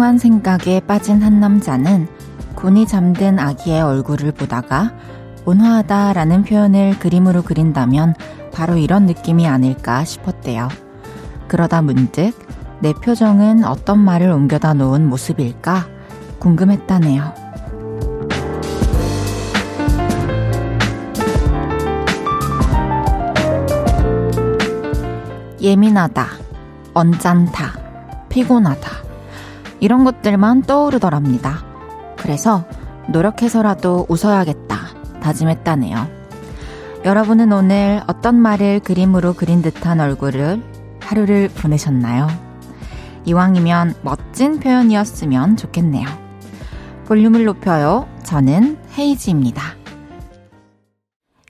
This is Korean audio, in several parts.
엉뚱한 생각에 빠진 한 남자는 곤히 잠든 아기의 얼굴을 보다가 온화하다라는 표현을 그림으로 그린다면 바로 이런 느낌이 아닐까 싶었대요. 그러다 문득 내 표정은 어떤 말을 옮겨다 놓은 모습일까 궁금했다네요. 예민하다, 언짢다, 피곤하다. 이런 것들만 떠오르더랍니다. 그래서 노력해서라도 웃어야겠다 다짐했다네요. 여러분은 오늘 어떤 말을 그림으로 그린 듯한 얼굴을 하루를 보내셨나요? 이왕이면 멋진 표현이었으면 좋겠네요. 볼륨을 높여요. 저는 헤이지입니다.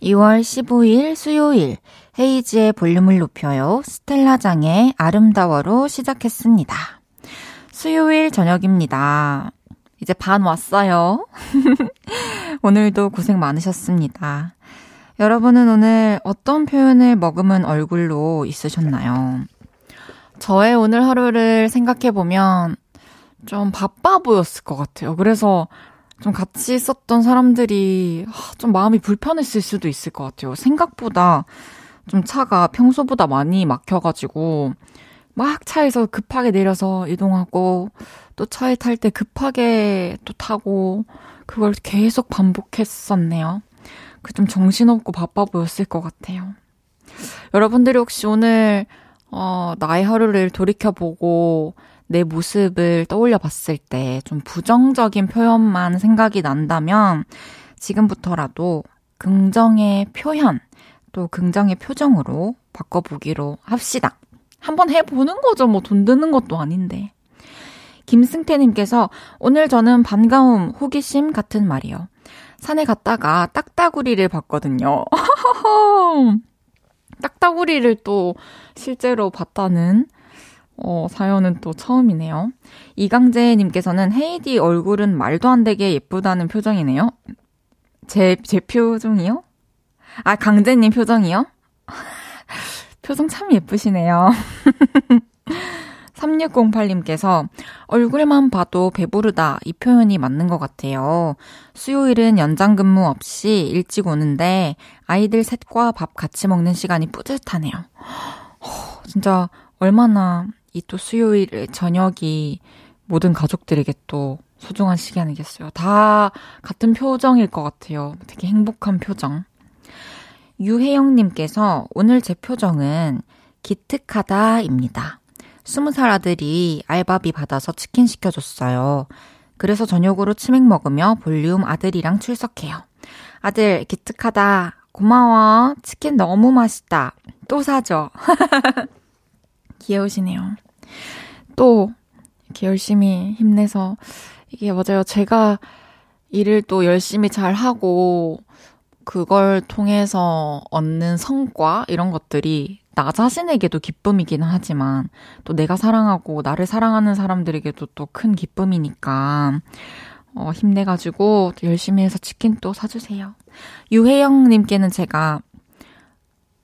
2월 15일 수요일 헤이지의 볼륨을 높여요. 스텔라장의 아름다워로 시작했습니다. 수요일 저녁입니다. 이제 반 왔어요. 오늘도 고생 많으셨습니다. 여러분은 오늘 어떤 표현을 머금은 얼굴로 있으셨나요? 저의 오늘 하루를 생각해보면 좀 바빠 보였을 것 같아요. 그래서 좀 같이 있었던 사람들이 좀 마음이 불편했을 수도 있을 것 같아요. 생각보다 좀 차가 평소보다 많이 막혀가지고 막 차에서 급하게 내려서 이동하고 또 차에 탈 때 급하게 또 타고 그걸 계속 반복했었네요. 그 좀 정신없고 바빠 보였을 것 같아요. 여러분들이 혹시 오늘 어, 나의 하루를 돌이켜보고 내 모습을 떠올려 봤을 때 좀 부정적인 표현만 생각이 난다면 지금부터라도 긍정의 표현, 또 긍정의 표정으로 바꿔보기로 합시다. 한번 해보는 거죠. 뭐 돈 드는 것도 아닌데. 김승태님께서 오늘 저는 반가움, 호기심 같은 말이요. 산에 갔다가 딱따구리를 봤거든요. 딱따구리를 또 실제로 봤다는 어, 사연은 또 처음이네요. 이강재님께서는 헤이디 얼굴은 말도 안 되게 예쁘다는 표정이네요. 제, 제 표정이요? 아, 강재님 표정이요? 표정 참 예쁘시네요. 3608님께서 얼굴만 봐도 배부르다 이 표현이 맞는 것 같아요. 수요일은 연장 근무 없이 일찍 오는데 아이들 셋과 밥 같이 먹는 시간이 뿌듯하네요. 허, 진짜 얼마나 이 또 수요일 저녁이 모든 가족들에게 또 소중한 시기 아니겠어요. 다 같은 표정일 것 같아요. 되게 행복한 표정. 유혜영님께서 오늘 제 표정은 기특하다입니다. 스무 살 아들이 알바비 받아서 치킨 시켜줬어요. 그래서 저녁으로 치맥 먹으며 볼륨 아들이랑 출석해요. 아들, 기특하다. 고마워. 치킨 너무 맛있다. 또 사줘. 귀여우시네요. 또, 이렇게 열심히 힘내서, 이게 맞아요. 제가 일을 또 열심히 잘 하고, 그걸 통해서 얻는 성과 이런 것들이 나 자신에게도 기쁨이기는 하지만 또 내가 사랑하고 나를 사랑하는 사람들에게도 또 큰 기쁨이니까 어, 힘내가지고 열심히 해서 치킨 또 사주세요. 유혜영님께는 제가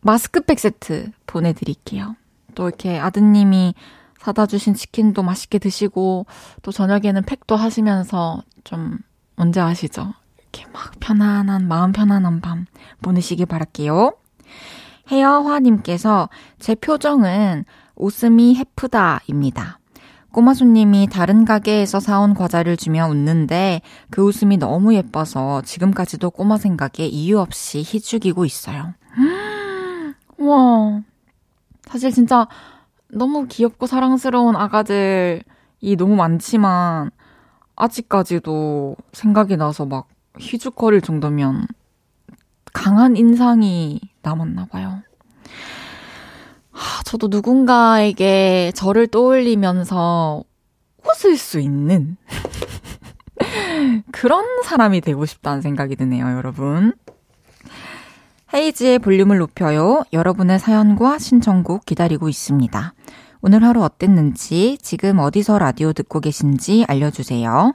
마스크팩 세트 보내드릴게요. 또 이렇게 아드님이 사다 주신 치킨도 맛있게 드시고 또 저녁에는 팩도 하시면서 좀 언제 아시죠? 이렇게 막 편안한, 마음 편안한 밤 보내시길 바랄게요. 혜여화님께서 제 표정은 웃음이 해프다입니다. 꼬마 손님이 다른 가게에서 사온 과자를 주며 웃는데 그 웃음이 너무 예뻐서 지금까지도 꼬마 생각에 이유 없이 희죽이고 있어요. 와. 사실 진짜 너무 귀엽고 사랑스러운 아가들이 너무 많지만 아직까지도 생각이 나서 막 희죽거릴 정도면 강한 인상이 남았나 봐요. 하, 저도 누군가에게 저를 떠올리면서 웃을 수 있는 그런 사람이 되고 싶다는 생각이 드네요, 여러분. 헤이지의 볼륨을 높여요. 여러분의 사연과 신청곡 기다리고 있습니다. 오늘 하루 어땠는지, 지금 어디서 라디오 듣고 계신지 알려주세요.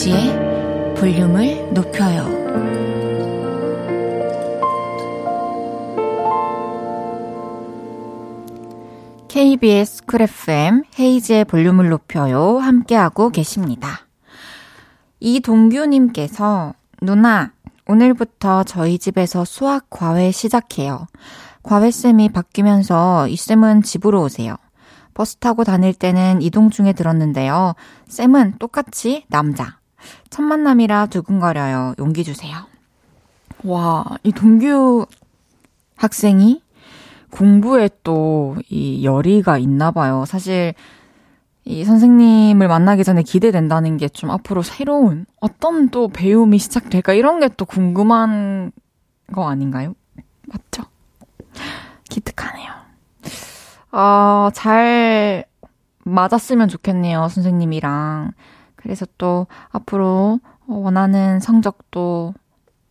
헤이지의 볼륨을 높여요. KBS 쿨 FM 헤이즈의 볼륨을 높여요. 함께하고 계십니다. 이동규님께서 누나, 오늘부터 저희 집에서 수학 과외 시작해요. 과외쌤이 바뀌면서 이 쌤은 집으로 오세요. 버스 타고 다닐 때는 이동 중에 들었는데요. 쌤은 똑같이 남자. 첫 만남이라 두근거려요. 용기 주세요. 와, 이 동규 학생이 공부에 또 이 열의가 있나 봐요. 사실 이 선생님을 만나기 전에 기대된다는 게 좀 앞으로 새로운 어떤 또 배움이 시작될까 이런 게 또 궁금한 거 아닌가요? 맞죠? 기특하네요. 어, 잘 맞았으면 좋겠네요, 선생님이랑. 그래서 또 앞으로 원하는 성적도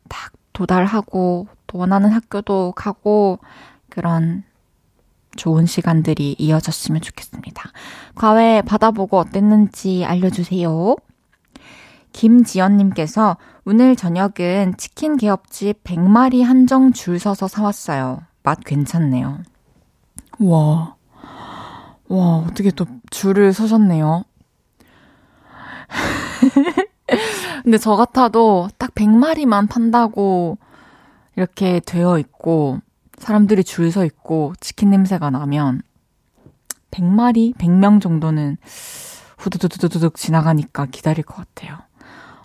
딱 도달하고 또 원하는 학교도 가고 그런 좋은 시간들이 이어졌으면 좋겠습니다. 과외 받아보고 어땠는지 알려주세요. 김지연님께서 오늘 저녁은 치킨 개업집 100마리 한정 줄 서서 사왔어요. 맛 괜찮네요. 와, 와, 어떻게 또 줄을 서셨네요. 근데 저 같아도 딱 100마리만 판다고 이렇게 되어 있고, 사람들이 줄 서 있고 치킨 냄새가 나면 100마리, 100명 정도는 후두두두두둑 지나가니까 기다릴 것 같아요.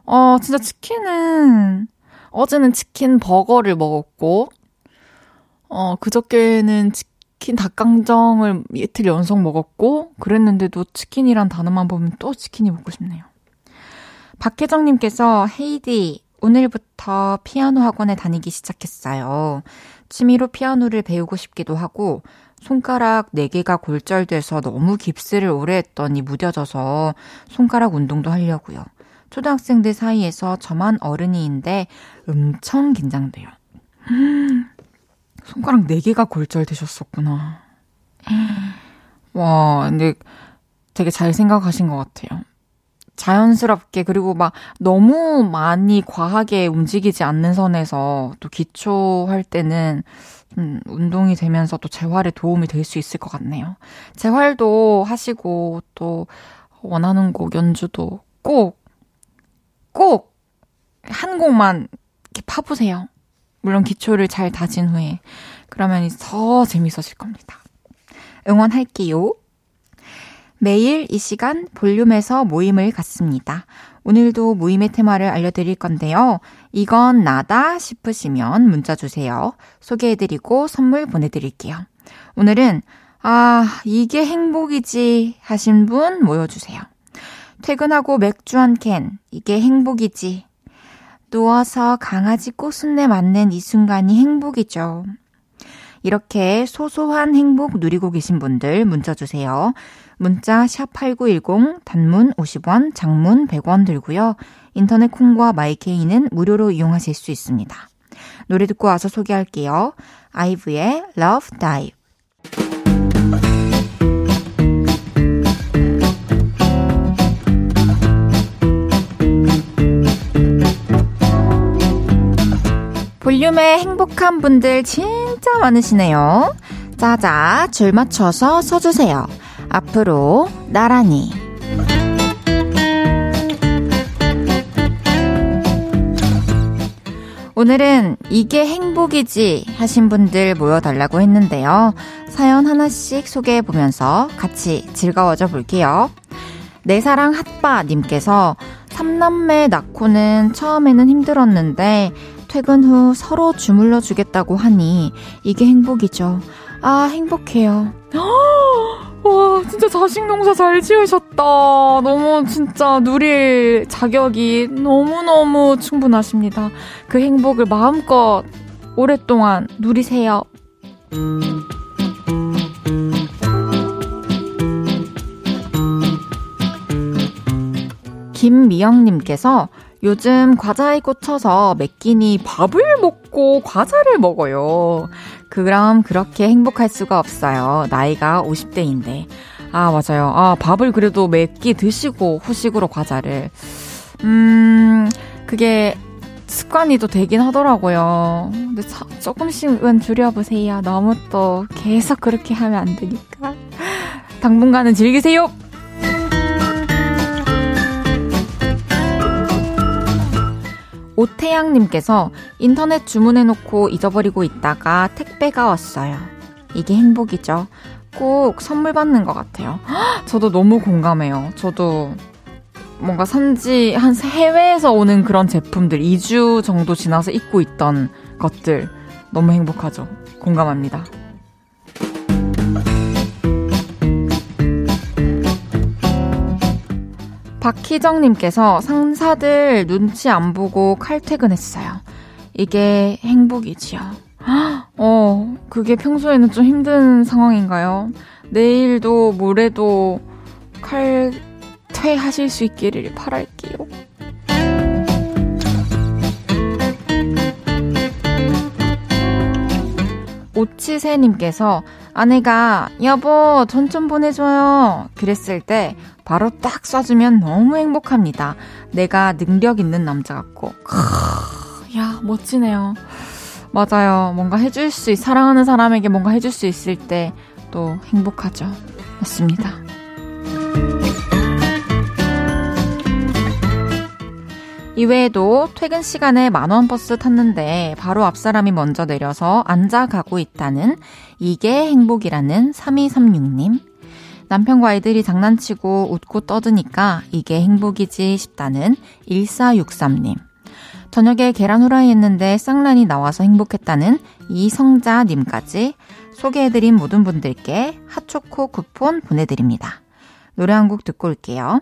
어, 진짜 치킨은 어제는 치킨 버거를 먹었고 어, 그저께는 치킨 닭강정을 이틀 연속 먹었고 그랬는데도 치킨이란 단어만 보면 또 치킨이 먹고 싶네요. 박혜정님께서 헤이디 오늘부터 피아노 학원에 다니기 시작했어요. 취미로 피아노를 배우고 싶기도 하고 손가락 4개가 골절돼서 너무 깁스를 오래 했더니 무뎌져서 손가락 운동도 하려고요. 초등학생들 사이에서 저만 어른이인데 엄청 긴장돼요. 손가락 4개가 골절되셨었구나. 와, 근데 되게 잘 생각하신 것 같아요. 자연스럽게 그리고 막 너무 많이 과하게 움직이지 않는 선에서 또 기초할 때는 음, 운동이 되면서 또 재활에 도움이 될 수 있을 것 같네요. 재활도 하시고 또 원하는 곡 연주도 꼭, 꼭 한 곡만 이렇게 파보세요. 물론 기초를 잘 다진 후에. 그러면 더 재밌어질 겁니다. 응원할게요. 매일 이 시간 볼륨에서 모임을 갖습니다. 오늘도 모임의 테마를 알려드릴 건데요. 이건 나다 싶으시면 문자 주세요. 소개해드리고 선물 보내드릴게요. 오늘은, 아, 이게 행복이지 하신 분 모여주세요. 퇴근하고 맥주 한 캔, 이게 행복이지. 누워서 강아지 꽃순내 맞는 이 순간이 행복이죠. 이렇게 소소한 행복 누리고 계신 분들 문자 주세요. 문자 샵 8910 단문 50원, 장문 100원 들고요. 인터넷 콩과 마이케이는 무료로 이용하실 수 있습니다. 노래 듣고 와서 소개할게요. 아이브의 Love Dive. 볼륨에 행복한 분들 진 짜 많으시네요. 자자, 줄 맞춰서 서주세요. 앞으로 나란히 오늘은 이게 행복이지 하신 분들 모여달라고 했는데요. 사연 하나씩 소개해 보면서 같이 즐거워져 볼게요. 내 사랑 핫바님께서 삼남매 낳고는 처음에는 힘들었는데 퇴근 후 서로 주물러 주겠다고 하니 이게 행복이죠. 아, 행복해요. 와, 진짜 자식 농사 잘 지으셨다. 너무 진짜 누릴 자격이 너무너무 충분하십니다. 그 행복을 마음껏 오랫동안 누리세요. 김미영님께서 요즘 과자에 꽂혀서 매 끼니 밥을 먹고 과자를 먹어요. 그럼 그렇게 행복할 수가 없어요. 나이가 50대인데. 아, 맞아요. 아, 밥을 그래도 몇끼 드시고 후식으로 과자를. 음, 그게 습관이 또 되긴 하더라고요. 근데 자, 조금씩은 줄여보세요. 너무 또 계속 그렇게 하면 안 되니까. 당분간은 즐기세요! 오태양님께서 인터넷 주문해놓고 잊어버리고 있다가 택배가 왔어요. 이게 행복이죠. 꼭 선물 받는 것 같아요. 저도 너무 공감해요. 저도 뭔가 산지 한 해외에서 오는 그런 제품들 2주 정도 지나서 입고 있던 것들 너무 행복하죠. 공감합니다. 박희정님께서 상사들 눈치 안 보고 칼퇴근했어요. 이게 행복이지요. 어, 그게 평소에는 좀 힘든 상황인가요? 내일도 모레도 칼퇴하실 수 있기를 바랄게요. 오치세님께서 아내가 여보 돈 좀 보내줘요 그랬을 때 바로 딱 쏴주면 너무 행복합니다. 내가 능력 있는 남자 같고. 크, 야, 멋지네요. 맞아요. 뭔가 해줄 수, 있, 사랑하는 사람에게 뭔가 해줄 수 있을 때 또 행복하죠. 맞습니다. 이외에도 퇴근 시간에 만원 버스 탔는데 바로 앞 사람이 먼저 내려서 앉아 가고 있다는 이게 행복이라는 3236님. 남편과 아이들이 장난치고 웃고 떠드니까 이게 행복이지 싶다는 1463님. 저녁에 계란 후라이 했는데 쌍란이 나와서 행복했다는 이성자님까지 소개해드린 모든 분들께 핫초코 쿠폰 보내드립니다. 노래 한 곡 듣고 올게요.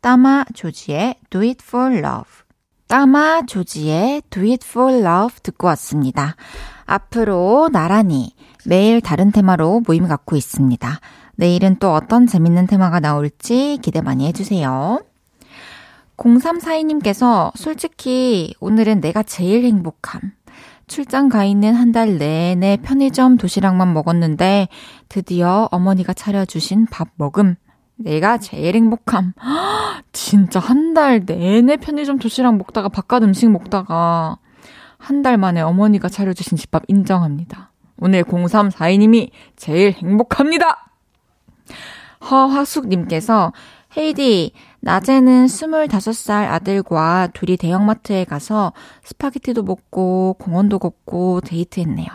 따마 조지의 Do It For Love. 따마 조지의 Do It For Love 듣고 왔습니다. 앞으로 나란히 매일 다른 테마로 모임 갖고 있습니다. 내일은 또 어떤 재밌는 테마가 나올지 기대 많이 해주세요. 0342님께서 솔직히 오늘은 내가 제일 행복함. 출장 가 있는 한 달 내내 편의점 도시락만 먹었는데 드디어 어머니가 차려주신 밥 먹음. 내가 제일 행복함. 진짜 한 달 내내 편의점 도시락 먹다가 바깥 음식 먹다가 한 달 만에 어머니가 차려주신 집밥 인정합니다. 오늘 0342님이 제일 행복합니다! 허화숙님께서 헤이디, 낮에는 25살 아들과 둘이 대형마트에 가서 스파게티도 먹고 공원도 걷고 데이트했네요.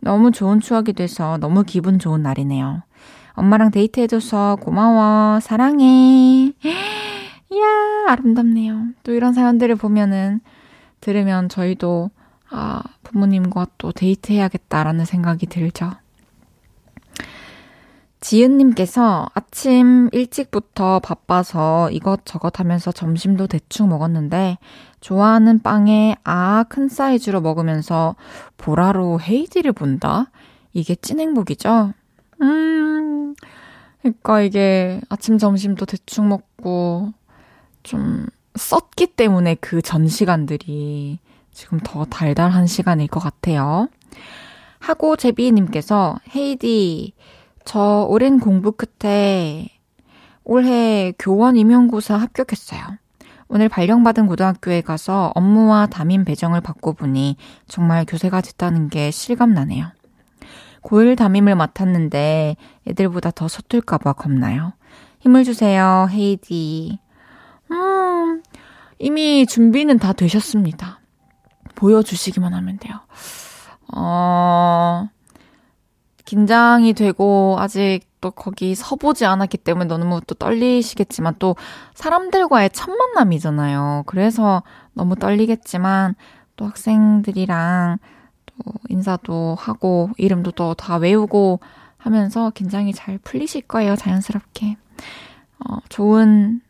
너무 좋은 추억이 돼서 너무 기분 좋은 날이네요. 엄마랑 데이트해줘서 고마워. 사랑해. 이야, 아름답네요. 또 이런 사연들을 보면은, 들으면 저희도, 아, 부모님과 또 데이트해야겠다라는 생각이 들죠. 지은님께서 아침 일찍부터 바빠서 이것저것 하면서 점심도 대충 먹었는데 좋아하는 빵에 아 큰 사이즈로 먹으면서 보라로 헤이디를 본다? 이게 찐 행복이죠? 음, 그러니까 이게 아침 점심도 대충 먹고 좀 썼기 때문에 그 전 시간들이 지금 더 달달한 시간일 것 같아요. 하고 제비님께서 헤이디 저 오랜 공부 끝에 올해 교원 임용고사 합격했어요. 오늘 발령받은 고등학교에 가서 업무와 담임 배정을 받고 보니 정말 교세가 됐다는 게 실감나네요. 고1 담임을 맡았는데 애들보다 더 서툴까봐 겁나요. 힘을 주세요, 헤이디. 음, 이미 준비는 다 되셨습니다. 보여주시기만 하면 돼요. 어, 긴장이 되고 아직 또 거기 서보지 않았기 때문에 너무 또 떨리시겠지만 또 사람들과의 첫 만남이잖아요. 그래서 너무 떨리겠지만 또 학생들이랑 또 인사도 하고 이름도 또 다 외우고 하면서 긴장이 잘 풀리실 거예요. 자연스럽게. 어, 좋은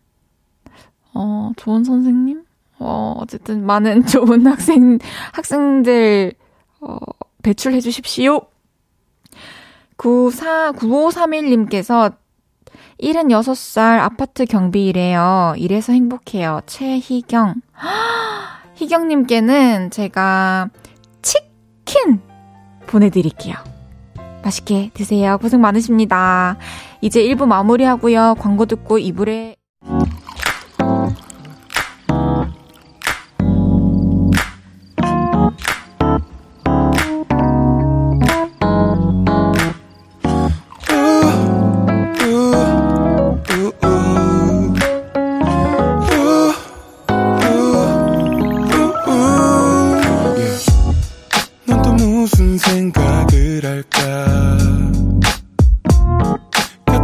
어, 좋은 선생님? 어, 어쨌든 많은 좋은 학생 학생들 어, 배출해 주십시오. 94, 9531님께서 76살 아파트 경비일이에요. 이래서 행복해요. 최희경. 희경님께는 제가 치킨 보내드릴게요. 맛있게 드세요. 고생 많으십니다. 이제 1부 마무리하고요. 광고 듣고 2부에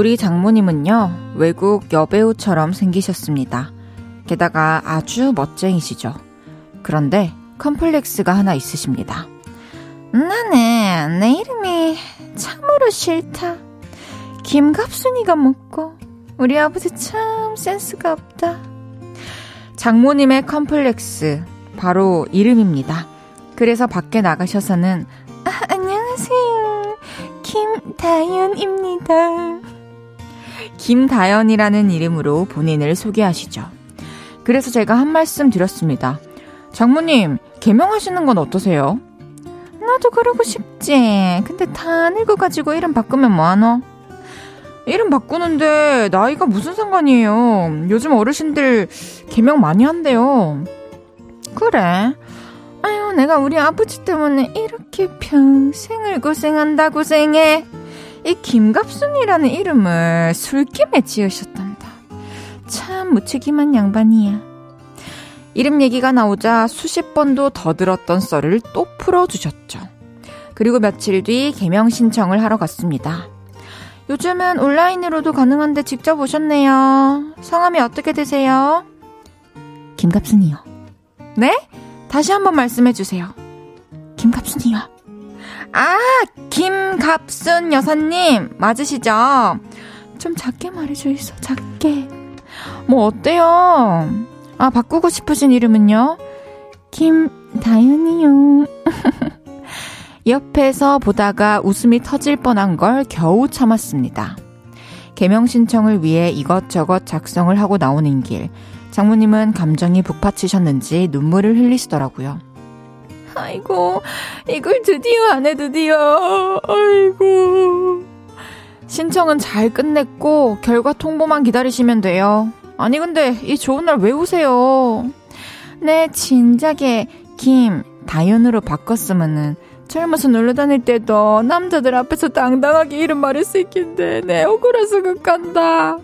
우리 장모님은요, 외국 여배우처럼 생기셨습니다. 게다가 아주 멋쟁이시죠. 그런데 컴플렉스가 하나 있으십니다. 나는 내 이름이 참으로 싫다. 김갑순이가 먹고 우리 아버지 참 센스가 없다. 장모님의 컴플렉스 바로 이름입니다. 그래서 밖에 나가셔서는 아, 안녕하세요. 김다연입니다. 김다연이라는 이름으로 본인을 소개하시죠. 그래서 제가 한 말씀 드렸습니다. 장모님, 개명하시는 건 어떠세요? 나도 그러고 싶지. 근데 다 늙어가지고 이름 바꾸면 뭐하노? 이름 바꾸는데 나이가 무슨 상관이에요. 요즘 어르신들 개명 많이 한대요. 그래. 아유, 내가 우리 아버지 때문에 이렇게 평생을 고생한다 고생해. 이 김갑순이라는 이름을 술김에 지으셨단다. 참 무책임한 양반이야. 이름 얘기가 나오자 수십 번도 더 들었던 썰을 또 풀어주셨죠. 그리고 며칠 뒤 개명 신청을 하러 갔습니다. 요즘은 온라인으로도 가능한데 직접 오셨네요. 성함이 어떻게 되세요? 김갑순이요. 네? 다시 한번 말씀해 주세요. 김갑순이요. 아, 김갑순 여사님 맞으시죠? 좀 작게 말해주이소, 작게. 뭐 어때요? 아, 바꾸고 싶으신 이름은요? 김다윤이요. 옆에서 보다가 웃음이 터질 뻔한 걸 겨우 참았습니다. 개명 신청을 위해 이것저것 작성을 하고 나오는 길, 장모님은 감정이 북받치셨는지 눈물을 흘리시더라고요. 아이고, 이걸 드디어 하네, 드디어. 아이고. 신청은 잘 끝냈고, 결과 통보만 기다리시면 돼요. 아니 근데 이 좋은 날왜 오세요? 네, 진작에 김 다연으로 바꿨으면은 젊어서 놀러 다닐 때도 남자들 앞에서 당당하게 이름 말할 수 있겠는데 네, 억울해서 극간다.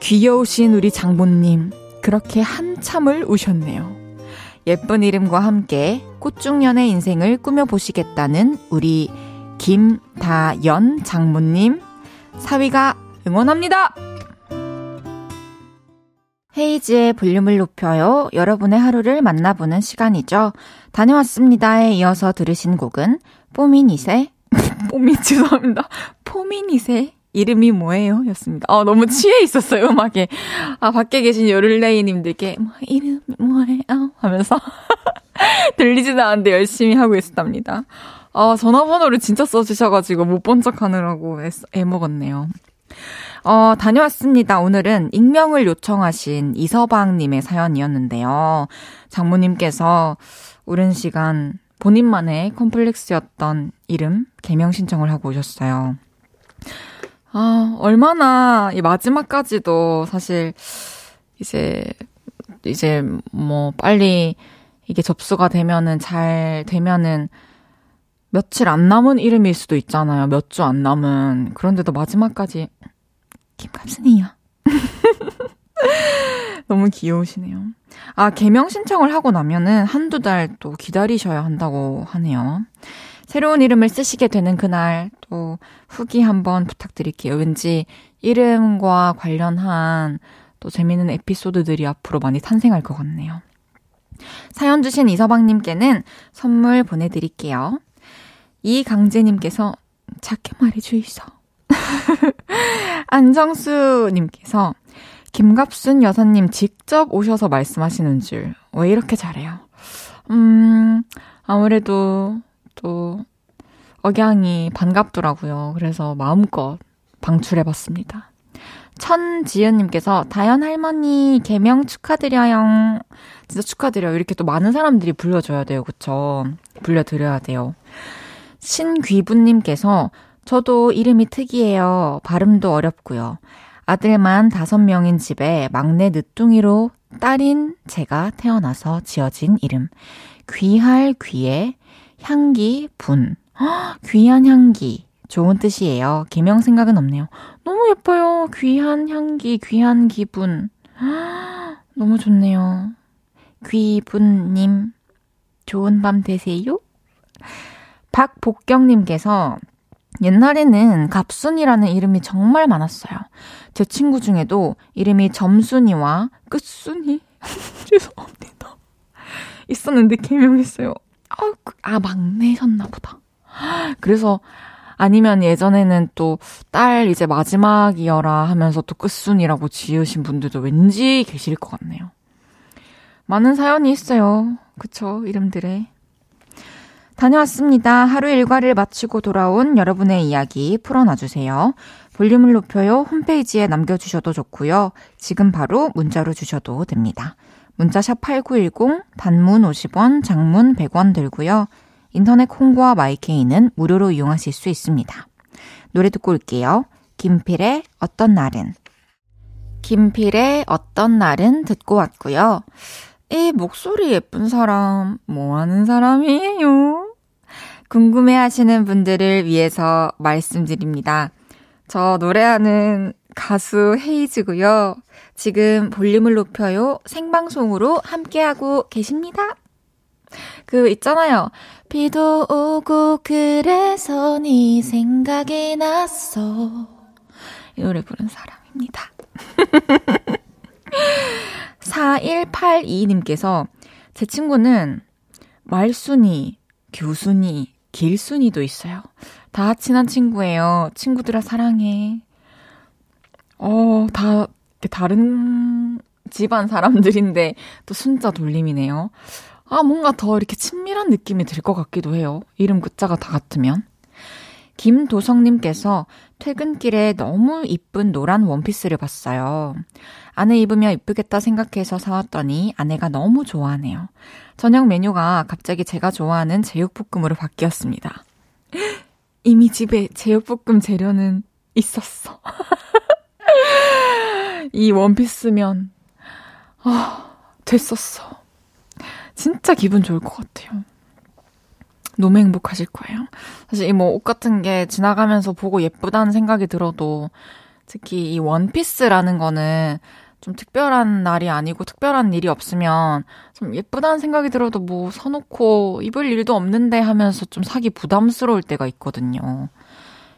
귀여우신 우리 장모님 그렇게 한참을 우셨네요. 예쁜 이름과 함께 꽃중년의 인생을 꾸며보시겠다는 우리 김다연 장모님 사위가 응원합니다. 헤이지의 볼륨을 높여요. 여러분의 하루를 만나보는 시간이죠. 다녀왔습니다에 이어서 들으신 곡은 뽀미닛의 뽀미 죄송합니다. 포미닛의 이름이 뭐예요? 였습니다. 아, 너무 취해 있었어요, 음악에. 아, 밖에 계신 요를레이님들께, 뭐, 이름이 뭐예요? 하면서. 들리지도 않는데 열심히 하고 있었답니다. 아, 전화번호를 진짜 써주셔가지고 못 본 척 하느라고 애, 애 먹었네요. 어, 다녀왔습니다. 오늘은 익명을 요청하신 이서방님의 사연이었는데요. 장모님께서 오랜 시간 본인만의 컴플렉스였던 이름 개명 신청을 하고 오셨어요. 아, 얼마나 이 마지막까지도 사실 이제 이제 뭐 빨리 이게 접수가 되면은 잘 되면은 며칠 안 남은 이름일 수도 있잖아요. 몇 주 안 남은. 그런데도 마지막까지 김갑순이요. 너무 귀여우시네요. 아, 개명 신청을 하고 나면은 한두 달 또 기다리셔야 한다고 하네요. 새로운 이름을 쓰시게 되는 그날 또 후기 한번 부탁드릴게요. 왠지 이름과 관련한 또 재미있는 에피소드들이 앞으로 많이 탄생할 것 같네요. 사연 주신 이서방님께는 선물 보내드릴게요. 이강재님께서 작게 말해주이소. 안정수님께서 김갑순 여사님 직접 오셔서 말씀하시는 줄 왜 이렇게 잘해요? 음, 아무래도 또 억양이 반갑더라고요. 그래서 마음껏 방출해봤습니다. 천지연님께서 다현 할머니 개명 축하드려요. 진짜 축하드려요. 이렇게 또 많은 사람들이 불러줘야 돼요. 그쵸? 불려드려야 돼요. 신귀부님께서 저도 이름이 특이해요. 발음도 어렵고요. 아들만 다섯 명인 집에 막내 늦둥이로 딸인 제가 태어나서 지어진 이름. 귀할 귀에 향기 분. 귀한 향기. 좋은 뜻이에요. 개명 생각은 없네요. 너무 예뻐요. 귀한 향기, 귀한 기분. 너무 좋네요. 귀분님, 좋은 밤 되세요. 박복경님께서 옛날에는 갑순이라는 이름이 정말 많았어요. 제 친구 중에도 이름이 점순이와 끝순이 죄송합니다. 있었는데 개명했어요. 아, 그, 아 막내셨나 보다. 그래서 아니면 예전에는 또 딸 이제 마지막이어라 하면서 또 끝순이라고 지으신 분들도 왠지 계실 것 같네요. 많은 사연이 있어요. 그쵸? 이름들에. 다녀왔습니다. 하루 일과를 마치고 돌아온 여러분의 이야기 풀어놔주세요. 볼륨을 높여요. 홈페이지에 남겨주셔도 좋고요. 지금 바로 문자로 주셔도 됩니다. 문자샵 8910, 단문 50원, 장문 100원 들고요. 인터넷 콩과 마이케이는 무료로 이용하실 수 있습니다. 노래 듣고 올게요. 김필의 어떤 날은. 김필의 어떤 날은 듣고 왔고요. 이 목소리 예쁜 사람, 뭐 하는 사람이에요? 궁금해 하시는 분들을 위해서 말씀드립니다. 저 노래하는 가수 헤이즈고요. 지금 볼륨을 높여요. 생방송으로 함께하고 계십니다. 그 있잖아요. 비도 오고 그래서 네 생각이 났어. 이 노래 부른 사람입니다. 4182님께서 제 친구는 말순이, 교순이, 길순이도 있어요. 다 친한 친구예요. 친구들아 사랑해. 어, 다 다른 집안 사람들인데 또 순자 돌림이네요. 아, 뭔가 더 이렇게 친밀한 느낌이 들 것 같기도 해요. 이름 글자가 다 같으면. 김도성님께서 퇴근길에 너무 이쁜 노란 원피스를 봤어요. 아내 입으면 이쁘겠다 생각해서 사왔더니 아내가 너무 좋아하네요. 저녁 메뉴가 갑자기 제가 좋아하는 제육볶음으로 바뀌었습니다. 이미 집에 제육볶음 재료는 있었어. 이 원피스면, 아, 됐었어. 진짜 기분 좋을 것 같아요. 너무 행복하실 거예요. 사실 이 뭐 옷 같은 게 지나가면서 보고 예쁘다는 생각이 들어도 특히 이 원피스라는 거는 좀 특별한 날이 아니고 특별한 일이 없으면 좀 예쁘다는 생각이 들어도 뭐 사놓고 입을 일도 없는데 하면서 좀 사기 부담스러울 때가 있거든요.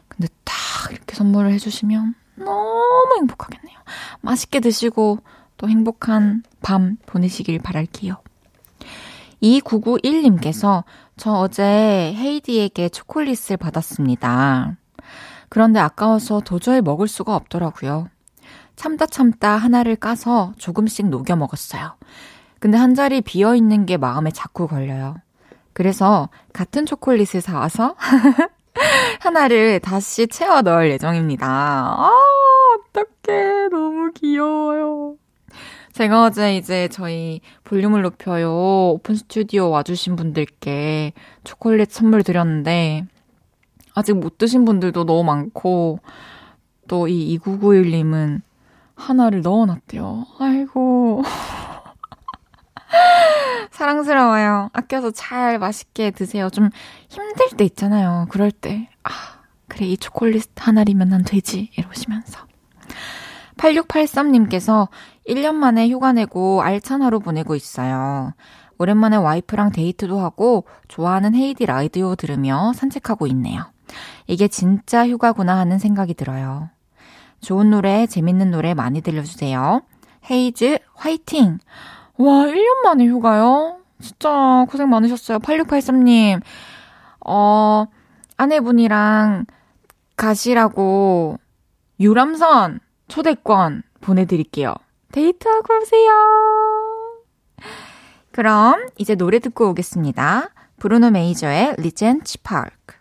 근데 딱 이렇게 선물을 해주시면 너무 행복하겠네요. 맛있게 드시고 또 행복한 밤 보내시길 바랄게요. 2991님께서 저 어제 헤이디에게 초콜릿을 받았습니다. 그런데 아까워서 도저히 먹을 수가 없더라고요. 참다 참다 하나를 까서 조금씩 녹여 먹었어요. 근데 한 자리 비어 있는 게 마음에 자꾸 걸려요. 그래서 같은 초콜릿을 사와서 하나를 다시 채워 넣을 예정입니다. 아, 어떡해. 너무 귀여워요. 제가 어제 이제 저희 볼륨을 높여요. 오픈 스튜디오 와주신 분들께 초콜릿 선물 드렸는데, 아직 못 드신 분들도 너무 많고, 또 이 2991님은 하나를 넣어놨대요. 아이고. 사랑스러워요. 아껴서 잘 맛있게 드세요. 좀 힘들 때 있잖아요. 그럴 때. 아, 그래, 이 초콜릿 하나리면 난 되지. 이러시면서. 8683님께서 1년 만에 휴가 내고 알찬 하루 보내고 있어요. 오랜만에 와이프랑 데이트도 하고 좋아하는 헤이디 라디오 들으며 산책하고 있네요. 이게 진짜 휴가구나 하는 생각이 들어요. 좋은 노래, 재밌는 노래 많이 들려주세요. 헤이즈, 화이팅! 와, 1년 만에 휴가요? 진짜 고생 많으셨어요. 8683님. 어, 아내분이랑 가시라고 유람선 초대권 보내드릴게요. 데이트하고 오세요. 그럼 이제 노래 듣고 오겠습니다. 브루노 메이저의 리젠치 파크.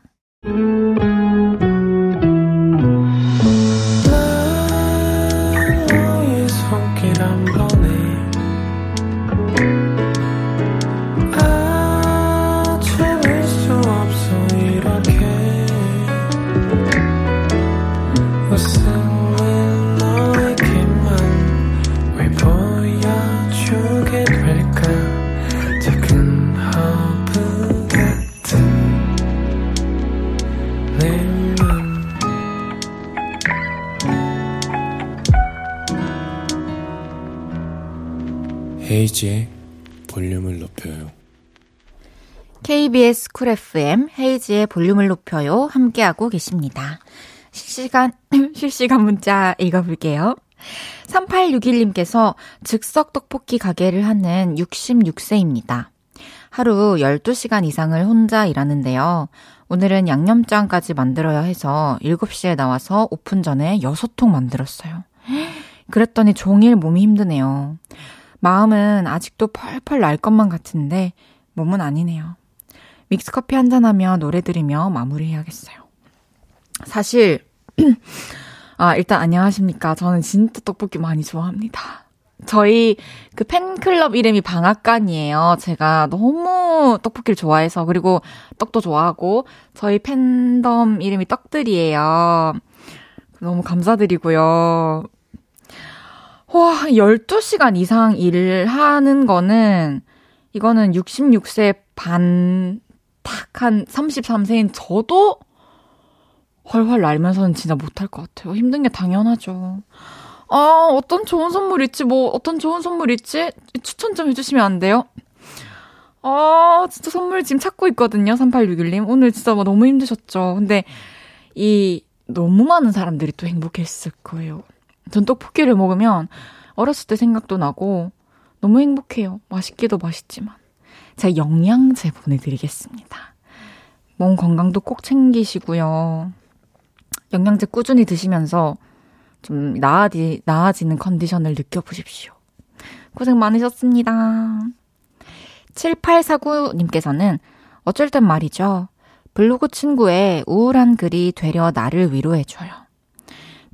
헤이즈의 볼륨을 높여요. KBS Cool FM 헤이즈의 볼륨을 높여요. 함께하고 계십니다. 실시간, 실시간 문자 읽어볼게요. 3861님께서 즉석 떡볶이 가게를 하는 66세입니다. 하루 12시간 이상을 혼자 일하는데요. 오늘은 양념장까지 만들어야 해서 7시에 나와서 오픈 전에 6통 만들었어요. 그랬더니 종일 몸이 힘드네요. 마음은 아직도 펄펄 날 것만 같은데 몸은 아니네요. 믹스커피 한잔하며 노래 들으며 마무리해야겠어요. 사실 아, 일단 안녕하십니까. 저는 진짜 떡볶이 많이 좋아합니다. 저희 그 팬클럽 이름이 방앗간이에요. 제가 너무 떡볶이를 좋아해서 그리고 떡도 좋아하고 저희 팬덤 이름이 떡들이에요. 너무 감사드리고요. 와, 12시간 이상 일을 하는 거는, 이거는 66세 반, 탁한 33세인 저도 훨훨 날면서는 진짜 못할 것 같아요. 힘든 게 당연하죠. 아, 어떤 좋은 선물 있지? 뭐, 어떤 좋은 선물 있지? 추천 좀 해주시면 안 돼요? 아, 진짜 선물 지금 찾고 있거든요. 3861님. 오늘 진짜 뭐 너무 힘드셨죠. 근데, 이, 너무 많은 사람들이 또 행복했을 거예요. 전 떡볶이를 먹으면 어렸을 때 생각도 나고 너무 행복해요. 맛있기도 맛있지만. 제가 영양제 보내드리겠습니다. 몸 건강도 꼭 챙기시고요. 영양제 꾸준히 드시면서 좀 나아지, 나아지는 컨디션을 느껴보십시오. 고생 많으셨습니다. 7849님께서는 어쩔 땐 말이죠. 블로그 친구의 우울한 글이 되려 나를 위로해줘요.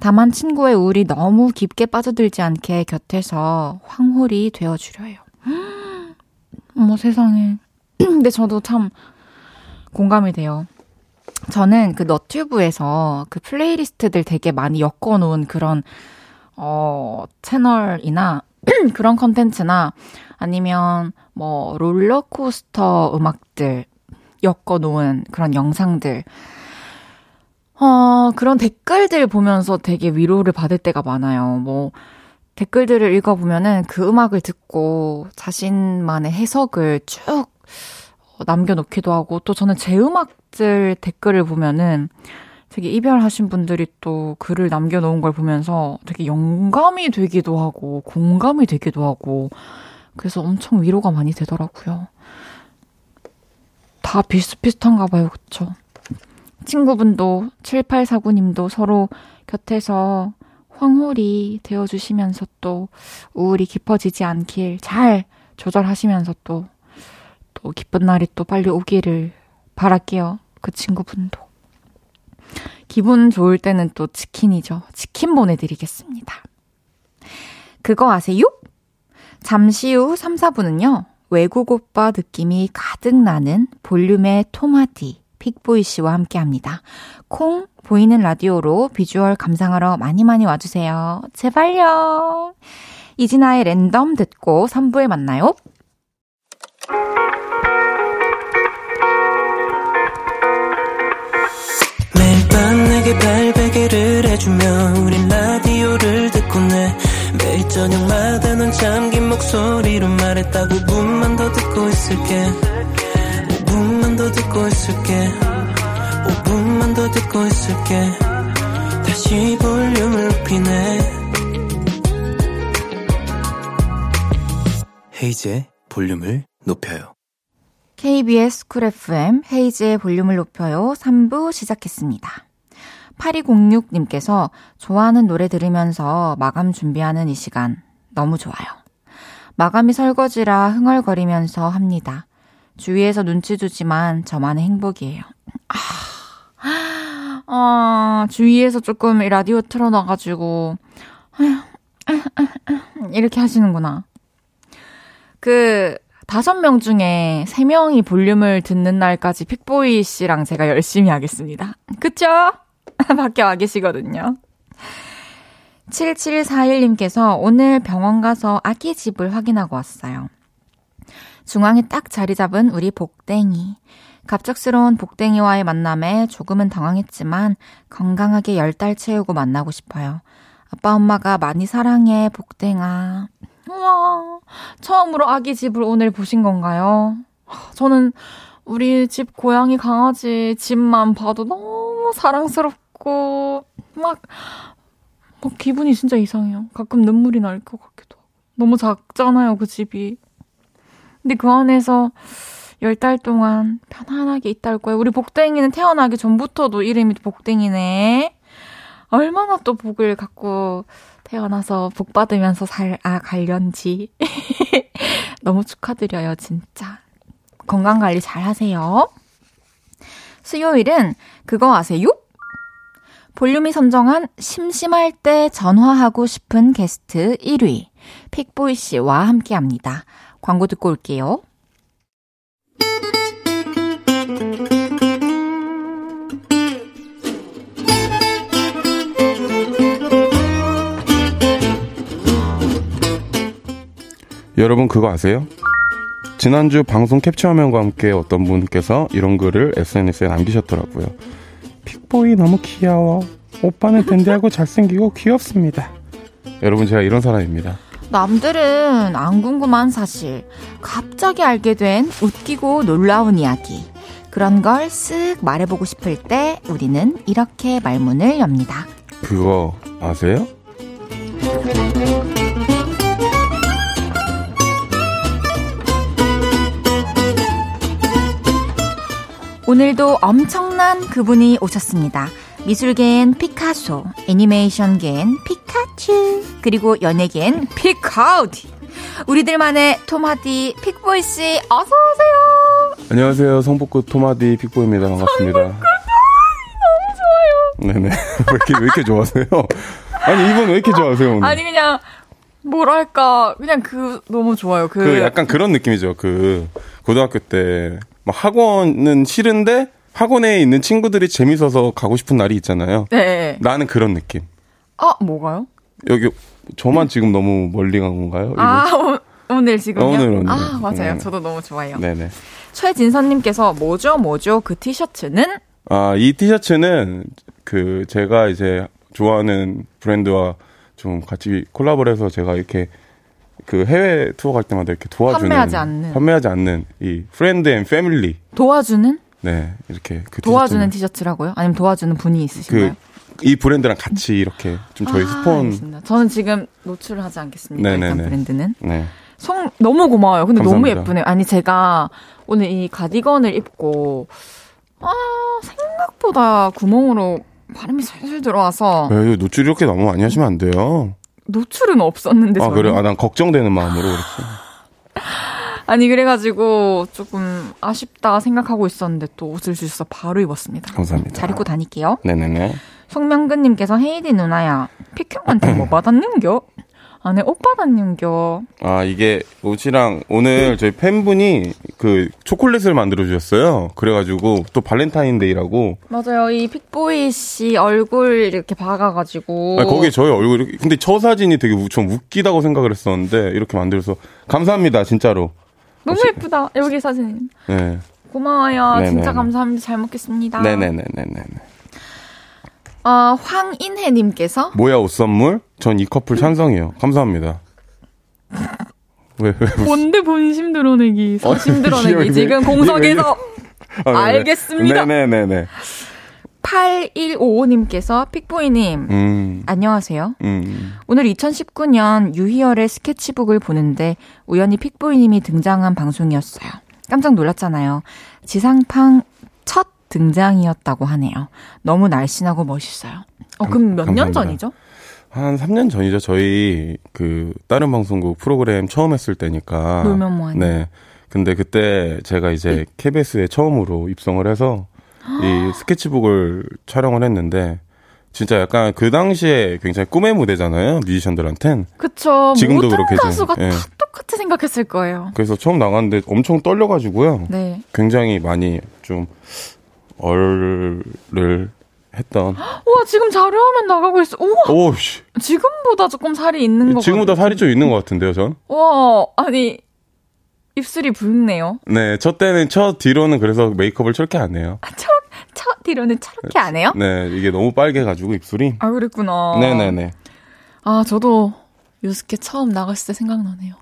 다만 친구의 우울이 너무 깊게 빠져들지 않게 곁에서 황홀이 되어주려 요 어머 세상에. 근데 저도 참 공감이 돼요. 저는 그 너튜브에서 그 playlist들 되게 많이 엮어놓은 그런, 어, 채널이나 그런 컨텐츠나 아니면 뭐 롤러코스터 음악들 엮어놓은 그런 영상들 어, 그런 댓글들 보면서 되게 위로를 받을 때가 많아요. 뭐, 댓글들을 읽어보면은 그 음악을 듣고 자신만의 해석을 쭉 남겨놓기도 하고, 또 저는 제 음악들 댓글을 보면은 되게 이별하신 분들이 또 글을 남겨놓은 걸 보면서 되게 영감이 되기도 하고, 공감이 되기도 하고, 그래서 엄청 위로가 많이 되더라고요. 다 비슷비슷한가 봐요, 그쵸? 친구분도 7849님도 서로 곁에서 황홀이 되어주시면서 또 우울이 깊어지지 않길 잘 조절하시면서 또, 또 기쁜 날이 또 빨리 오기를 바랄게요. 그 친구분도. 기분 좋을 때는 또 치킨이죠. 치킨 보내드리겠습니다. 그거 아세요? 잠시 후 3, 4분은요, 외국 오빠 느낌이 가득 나는 볼륨의 토마디 픽보이 씨와 함께 합니다. 콩 보이는 라디오로 비주얼 감상하러 많이 많이 와주세요. 제발요. 이진아의 랜덤 듣고 3부에 만나요. 매일 밤 내게 발베개를 해주며 우린 라디오를 듣고 내 매일 저녁마다 넌 잠긴 목소리로 말했다 5분만 더 듣고 있을게 5분만 더 듣고 있을게 5분만 더 듣고 있을게 다시 볼륨을 높이네 헤이즈의 볼륨을 높여요 KBS Cool FM 헤이즈의 볼륨을 높여요 3부 시작했습니다. 8206님께서 좋아하는 노래 들으면서 마감 준비하는 이 시간 너무 좋아요. 마감이 설거지라 흥얼거리면서 합니다. 주위에서 눈치 주지만 저만의 행복이에요. 아, 아 주위에서 조금 라디오 틀어놔가지고 이렇게 하시는구나. 그 다섯 명 중에 세 명이 볼륨을 듣는 날까지 픽보이 씨랑 제가 열심히 하겠습니다. 그쵸? 밖에 와 계시거든요. 7741님께서 오늘 병원 가서 아기 집을 확인하고 왔어요. 중앙에 딱 자리 잡은 우리 복댕이. 갑작스러운 복댕이와의 만남에 조금은 당황했지만 건강하게 열 달 채우고 만나고 싶어요. 아빠 엄마가 많이 사랑해 복댕아. 우와, 처음으로 아기 집을 오늘 보신 건가요? 저는 우리 집 고양이 강아지 집만 봐도 너무 사랑스럽고, 막, 뭐 기분이 진짜 이상해요. 가끔 눈물이 날 것 같기도 하고. 너무 작잖아요, 그 집이. 근데 그 안에서 열달 동안 편안하게 있다 거예요. 우리 복댕이는 태어나기 전부터도 이름이 복댕이네. 얼마나 또 복을 갖고 태어나서 복 받으면서 살, 아, 갈련지. 너무 축하드려요, 진짜. 건강 관리 잘 하세요. 수요일은 그거 아세요? 볼륨이 선정한 심심할 때 전화하고 싶은 게스트 1위, 픽보이 씨와 함께 합니다. 광고 듣고 올게요. 여러분 그거 아세요? 지난주 방송 캡처 화면과 함께 어떤 분께서 이런 글을 SNS에 남기셨더라고요. 픽보이 너무 귀여워. 오빠는 댄디하고 잘생기고 귀엽습니다. 여러분 제가 이런 사람입니다. 남들은 안 궁금한 사실, 갑자기 알게 된 웃기고 놀라운 이야기. 그런 걸 쓱 말해보고 싶을 때 우리는 이렇게 말문을 엽니다. 그거 아세요? 오늘도 엄청난 그분이 오셨습니다. 미술계엔 피카소, 애니메이션계엔 피카츄, 그리고 연예계엔 피카우디. 우리들만의 토마디 픽보이 씨 어서 오세요. 안녕하세요. 성북구 토마디 픽보입니다. 반갑습니다. 너무 좋아요. 네네. 왜 이렇게, 왜 이렇게 좋아하세요? 아니, 이분 왜 이렇게 좋아하세요, 오늘? 아니 그냥 뭐랄까 그냥 그 너무 좋아요. 그, 그 약간 그런 느낌이죠. 그 고등학교 때 막 학원은 싫은데 학원에 있는 친구들이 재밌어서 가고 싶은 날이 있잖아요. 네. 나는 그런 느낌. 아 뭐가요? 여기 저만 지금 너무 멀리 간 건가요? 이거? 아 오, 오늘 지금요? 어, 오늘, 오늘. 아 맞아요. 네. 저도 너무 좋아요. 네네. 최진선님께서 뭐죠 뭐죠 그 티셔츠는 아, 이 티셔츠는 그 제가 이제 좋아하는 브랜드와 좀 같이 콜라보를 해서 제가 이렇게 그 해외 투어 갈 때마다 이렇게 도와주는 판매하지 않는. 판매하지 않는 이 friend and family 도와주는 네 이렇게 그 도와주는 티셔츠라고요? 아니면 도와주는 분이 있으신가요? 그 이 브랜드랑 같이 이렇게 좀 저희 아, 스폰 알겠습니다. 저는 지금 노출을 하지 않겠습니다. 일단 네네네. 브랜드는. 네 송 너무 고마워요. 근데 너무 감사합니다. 예쁘네요. 아니 제가 오늘 이 가디건을 입고 아 생각보다 구멍으로 바람이 슬슬 들어와서 왜 이거 노출 이렇게 너무 많이 하시면 안 돼요. 노출은 없었는데 아 저는. 그래 아난 걱정되는 마음으로 그렇지. 아니 그래가지고 조금 아쉽다 생각하고 있었는데 또 옷을 주셔서 바로 입었습니다. 감사합니다. 잘 입고 다닐게요. 네네네. 송명근님께서 헤이디 누나야 피형한테 뭐 받았는겨? 안에 옷 받았는겨? 아, 이게 옷이랑 오늘 저희 팬분이 그 초콜릿을 만들어 주셨어요. 그래가지고 또 발렌타인데이라고. 맞아요. 이 픽보이 씨 얼굴 이렇게 박아가지고. 아니, 거기에 저희 얼굴 이렇게. 근데 저 사진이 되게 우- 좀 웃기다고 생각을 했었는데 이렇게 만들어서 감사합니다, 진짜로. 너무 예쁘다. 여기 사진. 네. 고마워요. 네네네. 진짜 감사합니다. 잘 먹겠습니다. 네네네네네. 어, 황인혜님께서 뭐야, 옷 선물? 전 이 커플 찬성이에요. 감사합니다. 왜, 왜, 뭔데 본심 드러내기, 사심 드러내기. 네, 지금 네, 공석에서 아. 알겠습니다. 네네네네. 8155님께서 픽보이님, 음, 안녕하세요. 음. 오늘 2019년 유희열의 스케치북을 보는데 우연히 픽보이님이 등장한 방송이었어요. 깜짝 놀랐잖아요. 지상팡 첫 등장이었다고 하네요. 너무 날씬하고 멋있어요. 어, 그럼 몇 년. 전이죠? 한 3년 전이죠. 저희 그 다른 방송국 프로그램 처음 했을 때니까. 놀면 뭐하니? 네. 근데 그때 제가 이제 KBS에 처음으로 입성을 해서 이 스케치북을 촬영을 했는데 진짜 약간 그 당시에 굉장히 꿈의 무대잖아요. 뮤지션들한텐. 그쵸. 지금도 모든 그렇게 좀, 가수가 예. 다 똑같이 생각했을 거예요. 그래서 처음 나갔는데 엄청 떨려가지고요. 네. 굉장히 많이 좀 얼을 했던. 우와, 지금 자료화면 나가고 있어. 우와, 오씨. 지금보다 조금 살이 있는 거 지금보다 같아요. 살이 좀 있는 것 같은데요, 전? 우와, 아니, 입술이 붉네요. 네, 첫 때는 첫 뒤로는 그래서 메이크업을 저렇게 안 해요. 아, 첫, 첫 뒤로는 저렇게 안 해요? 네, 이게 너무 빨개가지고 입술이. 아, 그랬구나. 네네네. 아, 저도 유스케 처음 나갔을 때 생각나네요.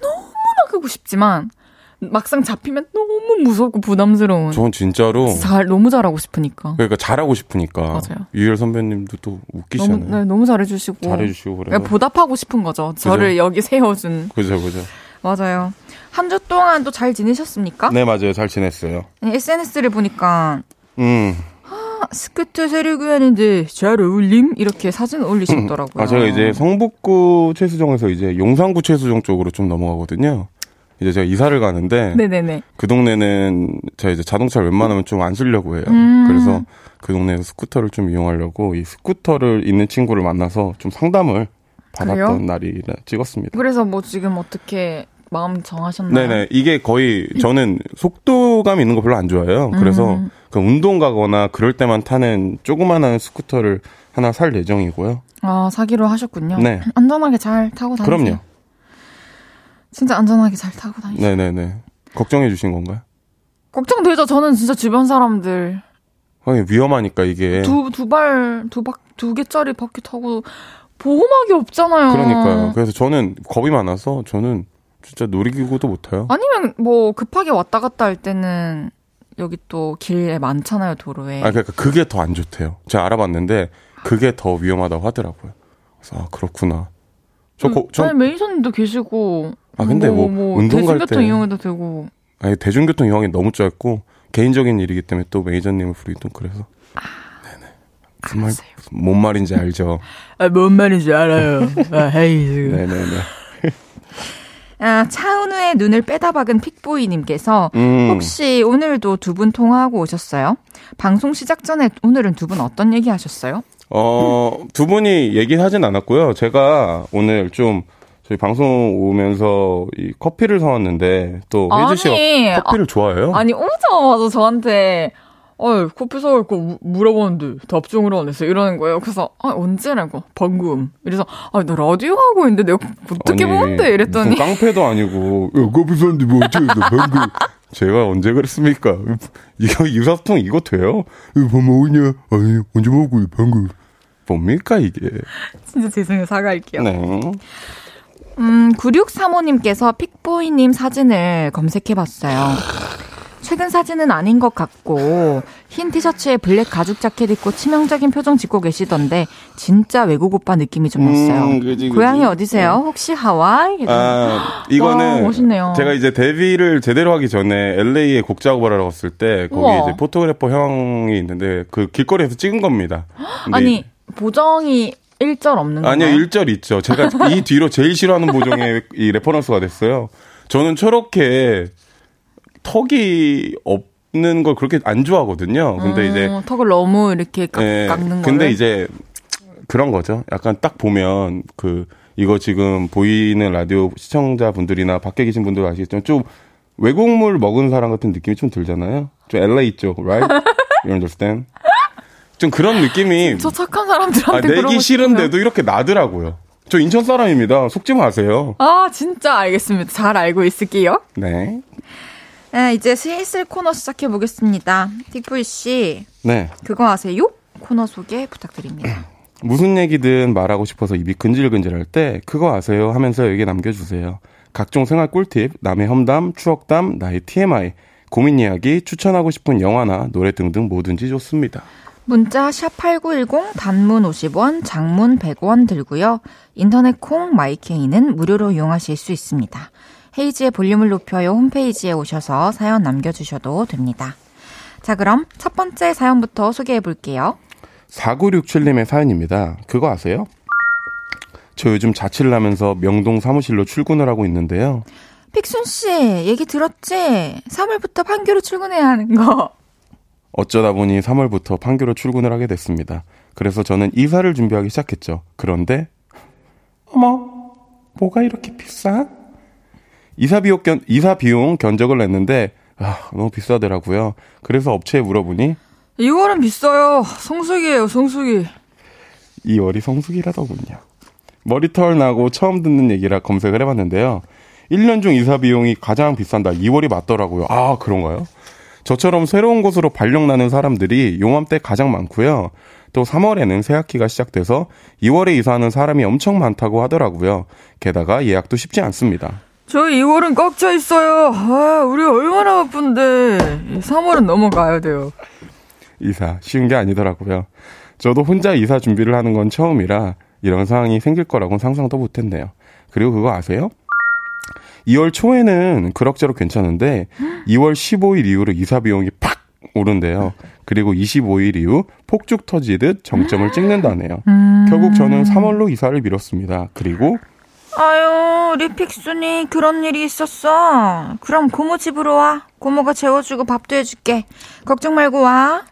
너무 나가고 싶지만, 막상 잡히면 너무 무섭고 부담스러운. 전 진짜로. 잘, 너무 잘하고 싶으니까. 그러니까 잘하고 싶으니까. 맞아요. 유열 선배님도 또 너무, 웃기시잖아요. 네, 너무 잘해주시고. 잘해주시고 그래서. 그러니까 보답하고 싶은 거죠. 저를 여기 세워준. 그죠, 그죠. 맞아요. 한 주 동안 또 잘 지내셨습니까? 네, 맞아요. 잘 지냈어요. SNS를 보니까 음. 아, 사려고 하는데 잘 어울림? 이렇게 사진 올리셨더라고요. 아, 제가 이제 성북구 최수정에서 이제 용산구 최수정 쪽으로 좀 넘어가거든요. 이제 제가 이사를 가는데 네네네. 그 동네는 제가 이제 자동차를 웬만하면 좀 안 쓰려고 해요. 음. 그래서 그 동네에서 스쿠터를 좀 이용하려고 이 스쿠터를 있는 친구를 만나서 좀 상담을 받았던? 날이 찍었습니다. 그래서 뭐 지금 어떻게 마음 정하셨나요? 네네. 이게 거의 저는 속도감 있는 거 별로 안 좋아해요. 그래서 음. 그 운동 가거나 그럴 때만 타는 조그만한 스쿠터를 하나 살 예정이고요. 아, 사기로 하셨군요. 네. 안전하게 잘 타고 다니세요. 그럼요. 진짜 안전하게 잘 타고 다니세요. 네네네. 걱정해 주신 건가요? 걱정되죠. 저는 진짜 주변 사람들 아니, 위험하니까 이게. 두 두 발 두 박 두 개짜리 바퀴 타고 보호막이 없잖아요. 그러니까요. 그래서 저는 겁이 많아서 저는 진짜 놀이기구도 못 타요. 아니면 뭐 급하게 왔다 갔다 할 때는 여기 또 길에 많잖아요 도로에. 아, 그러니까 그게 더 안 좋대요. 제가 알아봤는데 그게 더 위험하다고 하더라고요. 그래서 아, 그렇구나. 저, 거, 저 아니 메이선님도 계시고. 아, 근데 뭐 운동 갈 대중교통 때- 이용해도 되고. 아니, 대중교통 이용이 너무 짧고 개인적인 일이기 때문에 또 매니저님을 부르기도 그래서. 네네. 그 말. 뭔 말인지 알죠. 아, 뭔 말인지 알아요. 아, 헤이즈. 네네네. 아, 차은우의 눈을 빼다 박은 픽보이님께서 음. 혹시 오늘도 두 분 통화하고 오셨어요? 방송 시작 전에 오늘은 두 분 어떤 얘기 하셨어요? 어, 두 분이 얘기하진 않았고요. 제가 오늘 좀 저희 방송 오면서 이 커피를 사왔는데 또 혜주 씨가 커피를 좋아해요? 아니 오자마자 저한테 어 커피 사올 거 무- 물어봤는데 답장을 안 했어요 이러는 거예요. 그래서 아 언제라고 방금 이래서 아 나 라디오 하고 있는데 내가 어떻게 아니, 보는데 이랬더니 깡패도 아니고 야, 커피 샀는데 뭐 어쩌고 방금 제가 언제 그랬습니까? 이거 유사통 이거 돼요? 이거 뭐 먹었냐? 아니 언제 먹고 방금 뭡니까 이게? 진짜 죄송해요 사과할게요. 네. 음 9635님께서 픽보이님 사진을 검색해봤어요. 최근 사진은 아닌 것 같고 흰 티셔츠에 블랙 가죽 자켓 입고 치명적인 표정 짓고 계시던데 진짜 외국 오빠 느낌이 좀 났어요. 음, 그지, 그지. 고향이 어디세요? 혹시 하와이? 아, 이거는 와, 멋있네요. 제가 이제 데뷔를 제대로 하기 전에 LA에 곡 작업을 하러 갔을 때 거기 우와. 이제 photographer 형이 있는데 그 길거리에서 찍은 겁니다. 아니 보정이 일절 없는 거예요? 아니요, 일절 있죠. 제가 이 뒤로 제일 싫어하는 보정의 이 reference가 됐어요. 저는 저렇게 턱이 없는 걸 그렇게 안 좋아하거든요. 근데 이제 어, 턱을 너무 이렇게 깎, 예, 깎는 거를. 근데 이제 그런 거죠. 약간 딱 보면 그 이거 지금 보이는 라디오 시청자분들이나 밖에 계신 분들 아시겠지만 좀 외국물 먹은 사람 같은 느낌이 좀 들잖아요. 좀 LA 쪽, right? You understand? 좀 그런 느낌이 저 착한 아, 사람들한테 그러고 내기. 싫은데도 이렇게 나더라고요. 저 인천 사람입니다. 속지 마세요. 아 진짜 알겠습니다. 잘 알고 있을게요. 네. 네, 이제 슬슬 코너 시작해 보겠습니다. 틱풀 씨 네. 그거 아세요? 코너 소개 부탁드립니다. 무슨 얘기든 말하고 싶어서 입이 근질근질할 때 그거 아세요 하면서 여기에 남겨주세요. 각종 생활 꿀팁, 남의 험담, 추억담, 나의 TMI, 고민 이야기, 추천하고 싶은 영화나 노래 등등 뭐든지 좋습니다. 문자 샵8910 단문 50원, 장문 100원 들고요. 인터넷 콩 마이케이는 무료로 이용하실 수 있습니다. 헤이지의 볼륨을 높여요 홈페이지에 오셔서 사연 남겨주셔도 됩니다. 자, 그럼 첫 번째 사연부터 소개해 볼게요. 4967님의 사연입니다. 그거 아세요? 저 요즘 자취를 하면서 명동 사무실로 출근을 하고 있는데요. 픽순 씨, 얘기 들었지? 3월부터 판교로 출근해야 하는 거. 어쩌다 보니 3월부터 판교로 출근을 하게 됐습니다. 그래서 저는 이사를 준비하기 시작했죠. 그런데 어머, 뭐가 이렇게 비싸? 이사 비용 견 이사 비용 견적을 냈는데 아, 너무 비싸더라고요. 그래서 업체에 물어보니 2월은 비싸요. 성수기예요, 성수기. 2월이 성수기라더군요. 머리털 나고 처음 듣는 얘기라 검색을 해봤는데요. 1년 중 이사 비용이 가장 비싼다. 2월이 맞더라고요. 아, 그런가요? 저처럼 새로운 곳으로 발령 나는 사람들이 용암때 가장 많고요. 또 3월에는 새 학기가 시작돼서 2월에 이사하는 사람이 엄청 많다고 하더라고요. 게다가 예약도 쉽지 않습니다. 저희 2월은 꽉 차 있어요. 아, 우리 얼마나 바쁜데. 3월은 넘어가야 돼요. 이사 쉬운 게 아니더라고요. 저도 혼자 이사 준비를 하는 건 처음이라 이런 상황이 생길 거라고는 상상도 못 했네요. 그리고 그거 아세요? 2월 초에는 그럭저럭 괜찮은데 2월 15일 이후로 이사 비용이 팍 오른대요. 그리고 25일 이후 폭죽 터지듯 정점을 찍는다네요. 음. 결국 저는 3월로 이사를 미뤘습니다. 그리고 아유, 우리 픽순이 그런 일이 있었어. 그럼 고모 집으로 와. 고모가 재워주고 밥도 해줄게. 걱정 말고 와.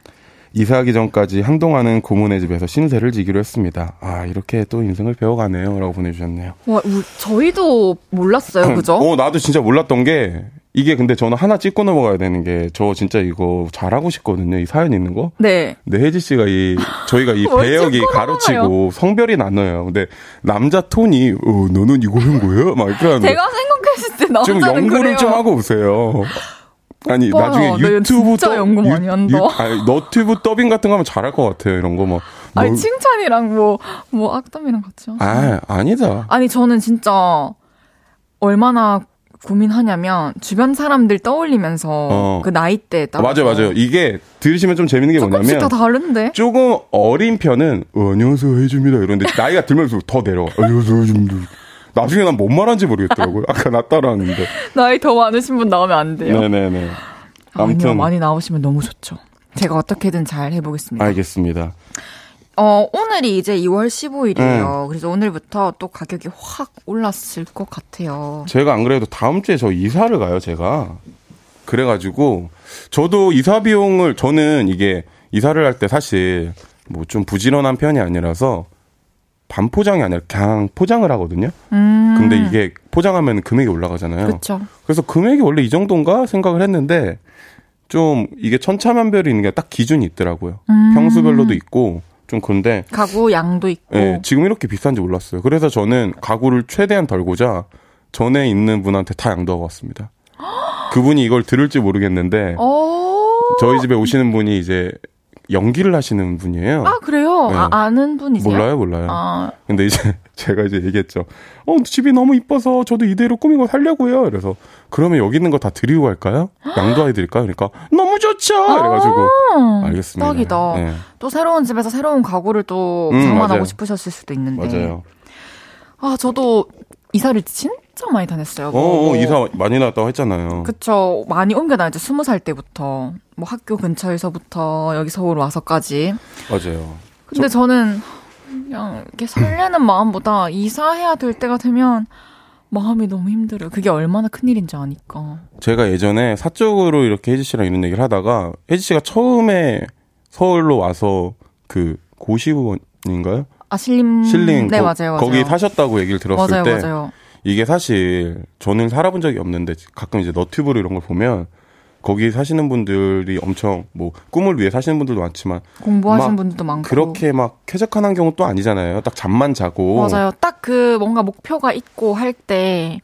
이사하기 전까지 한동안은 고모네 집에서 신세를 지기로 했습니다. 아 이렇게 또 인생을 배워가네요. 라고 보내주셨네요. 와, 우, 저희도 몰랐어요, 그죠? 어, 나도 진짜 몰랐던 게 이게 근데 저는 하나 찍고 넘어가야 되는 게 저 진짜 이거 잘하고 싶거든요. 이 사연 있는 거. 네. 근데 혜지 씨가 이 저희가 이 뭘 배역이 가로치고 성별이 나눠요. 근데 남자 톤이 어 너는 이거 한 거야? 막 이렇게 하는데 제가 생각했을 때좀 남자는 연구를 그래요. 좀 하고 오세요. 아니 오빠야, 나중에 너 유튜브 진짜 연구 많이 한다. 아니 너튜브 더빙 같은 거 하면 잘할 것 같아요. 이런 거 뭐. 아니, 뭐- 칭찬이랑 뭐, 뭐, 악담이랑 같이. 하죠. 아 아니다. 아니, 저는 진짜 얼마나 고민하냐면, 주변 사람들 떠올리면서 어. 그 나이대에 아, 따라. 맞아요, 맞아요. 이게 들으시면 좀 재밌는 게 뭐냐면 다 다른데? 조금 어린 편은 어, 안녕하세요 해줍니다 이런데 나이가 들면서 더 내려와 안녕하세요 해줍니다. 나중에 난 뭔 말하는지 모르겠더라고요. 아까 나 따라하는데. 나이 더 많으신 분 나오면 안 돼요. 네네네. 아니요, 아무튼 많이 나오시면 너무 좋죠. 제가 어떻게든 잘 해보겠습니다. 알겠습니다. 어, 오늘이 이제 2월 15일이에요. 네. 그래서 오늘부터 또 가격이 확 올랐을 것 같아요. 제가 안 그래도 다음 주에 저 이사를 가요, 제가. 그래가지고, 저도 이사 비용을, 저는 이게 이사를 할 때 사실 뭐 좀 부지런한 편이 아니라서 반포장이 아니라 그냥 포장을 하거든요. 음. 근데 이게 포장하면 금액이 올라가잖아요. 그쵸. 그래서 금액이 원래 이 정도인가 생각을 했는데 좀 이게 천차만별이 있는 게 딱 기준이 있더라고요. 음. 평수별로도 있고 좀 그런데 가구 양도 있고. 예, 지금 이렇게 비싼지 몰랐어요. 그래서 저는 가구를 최대한 덜고자 전에 있는 분한테 다 양도하고 왔습니다. 그분이 이걸 들을지 모르겠는데 어. 저희 집에 오시는 분이 이제 연기를 하시는 분이에요. 아, 그래요? 네. 아, 아는 분이세요? 몰라요, 몰라요. 아, 근데 이제 제가 이제 얘기했죠. 어, 집이 너무 이뻐서 저도 이대로 꾸미고 살려고요. 그래서 그러면 여기 있는 거 다 드리고 갈까요? 양도해 드릴까요? 그러니까 너무 좋죠. 이래가지고 아, 알겠습니다. 딱이다. 네, 또 새로운 집에서 새로운 가구를 또 음, 장만하고 맞아요. 싶으셨을 수도 있는데. 맞아요. 아, 저도 이사를 진짜 많이 다녔어요. 어, 뭐. 어, 이사 많이 나왔다고 했잖아요. 그쵸. 많이 옮겨다녔죠. 스무 살 때부터. 뭐 학교 근처에서부터 여기 서울 와서까지. 맞아요. 근데 저... 는 그냥 이렇게 설레는 마음보다 이사해야 될 때가 되면 마음이 너무 힘들어요. 그게 얼마나 큰일인지 아니까. 제가 예전에 사적으로 이렇게 혜지 씨랑 이런 얘기를 하다가 혜지 씨가 처음에 서울로 와서 그 고시원인가요? 아, 신림. 실링 네, 거, 맞아요, 맞아요. 거기 사셨다고 얘기를 들었을 맞아요, 때 맞아요. 이게 사실 저는 살아본 적이 없는데 가끔 이제 너튜브로 이런 걸 보면 거기 사시는 분들이 엄청 뭐 꿈을 위해 사시는 분들도 많지만 공부하신 막 분들도 많고. 그렇게 막 쾌적한 환경은 또 아니잖아요. 딱 잠만 자고 맞아요. 딱 그 뭔가 목표가 있고 할 때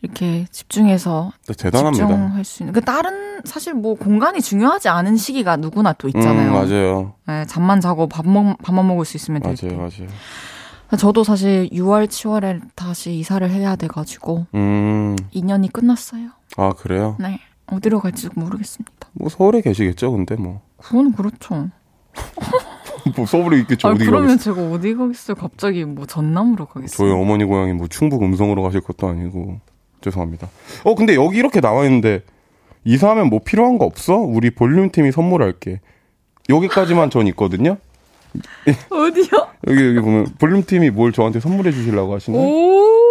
이렇게 집중해서 대단합니다. 집중할 수 있는. 그 다른 사실 뭐 공간이 중요하지 않은 시기가 누구나 또 있잖아요. 음, 맞아요. 네, 잠만 자고 밥 먹, 밥만 먹을 수 있으면 될 맞아요, 때. 맞아요. 저도 사실 6월, 7월에 다시 이사를 해야 돼가지고 음, 2년이 끝났어요. 아, 그래요? 네. 어디로 갈지 모르겠습니다. 뭐 서울에 계시겠죠, 근데 뭐. 그건 그렇죠. 뭐 서울에 있겠죠, 아, 어디 그러면 가겠어요. 제가 어디 가겠어요? 갑자기 뭐 전남으로 가겠어요? 저희 어머니 고향이 뭐 충북 음성으로 가실 것도 아니고. 죄송합니다. 어, 근데 여기 이렇게 나와 있는데, 이사하면 뭐 필요한 거 없어? 우리 볼륨 팀이 선물할게. 여기까지만 전 있거든요? 어디요? 여기, 여기 보면, 볼륨 팀이 뭘 저한테 선물해 주시려고 하시네? 오!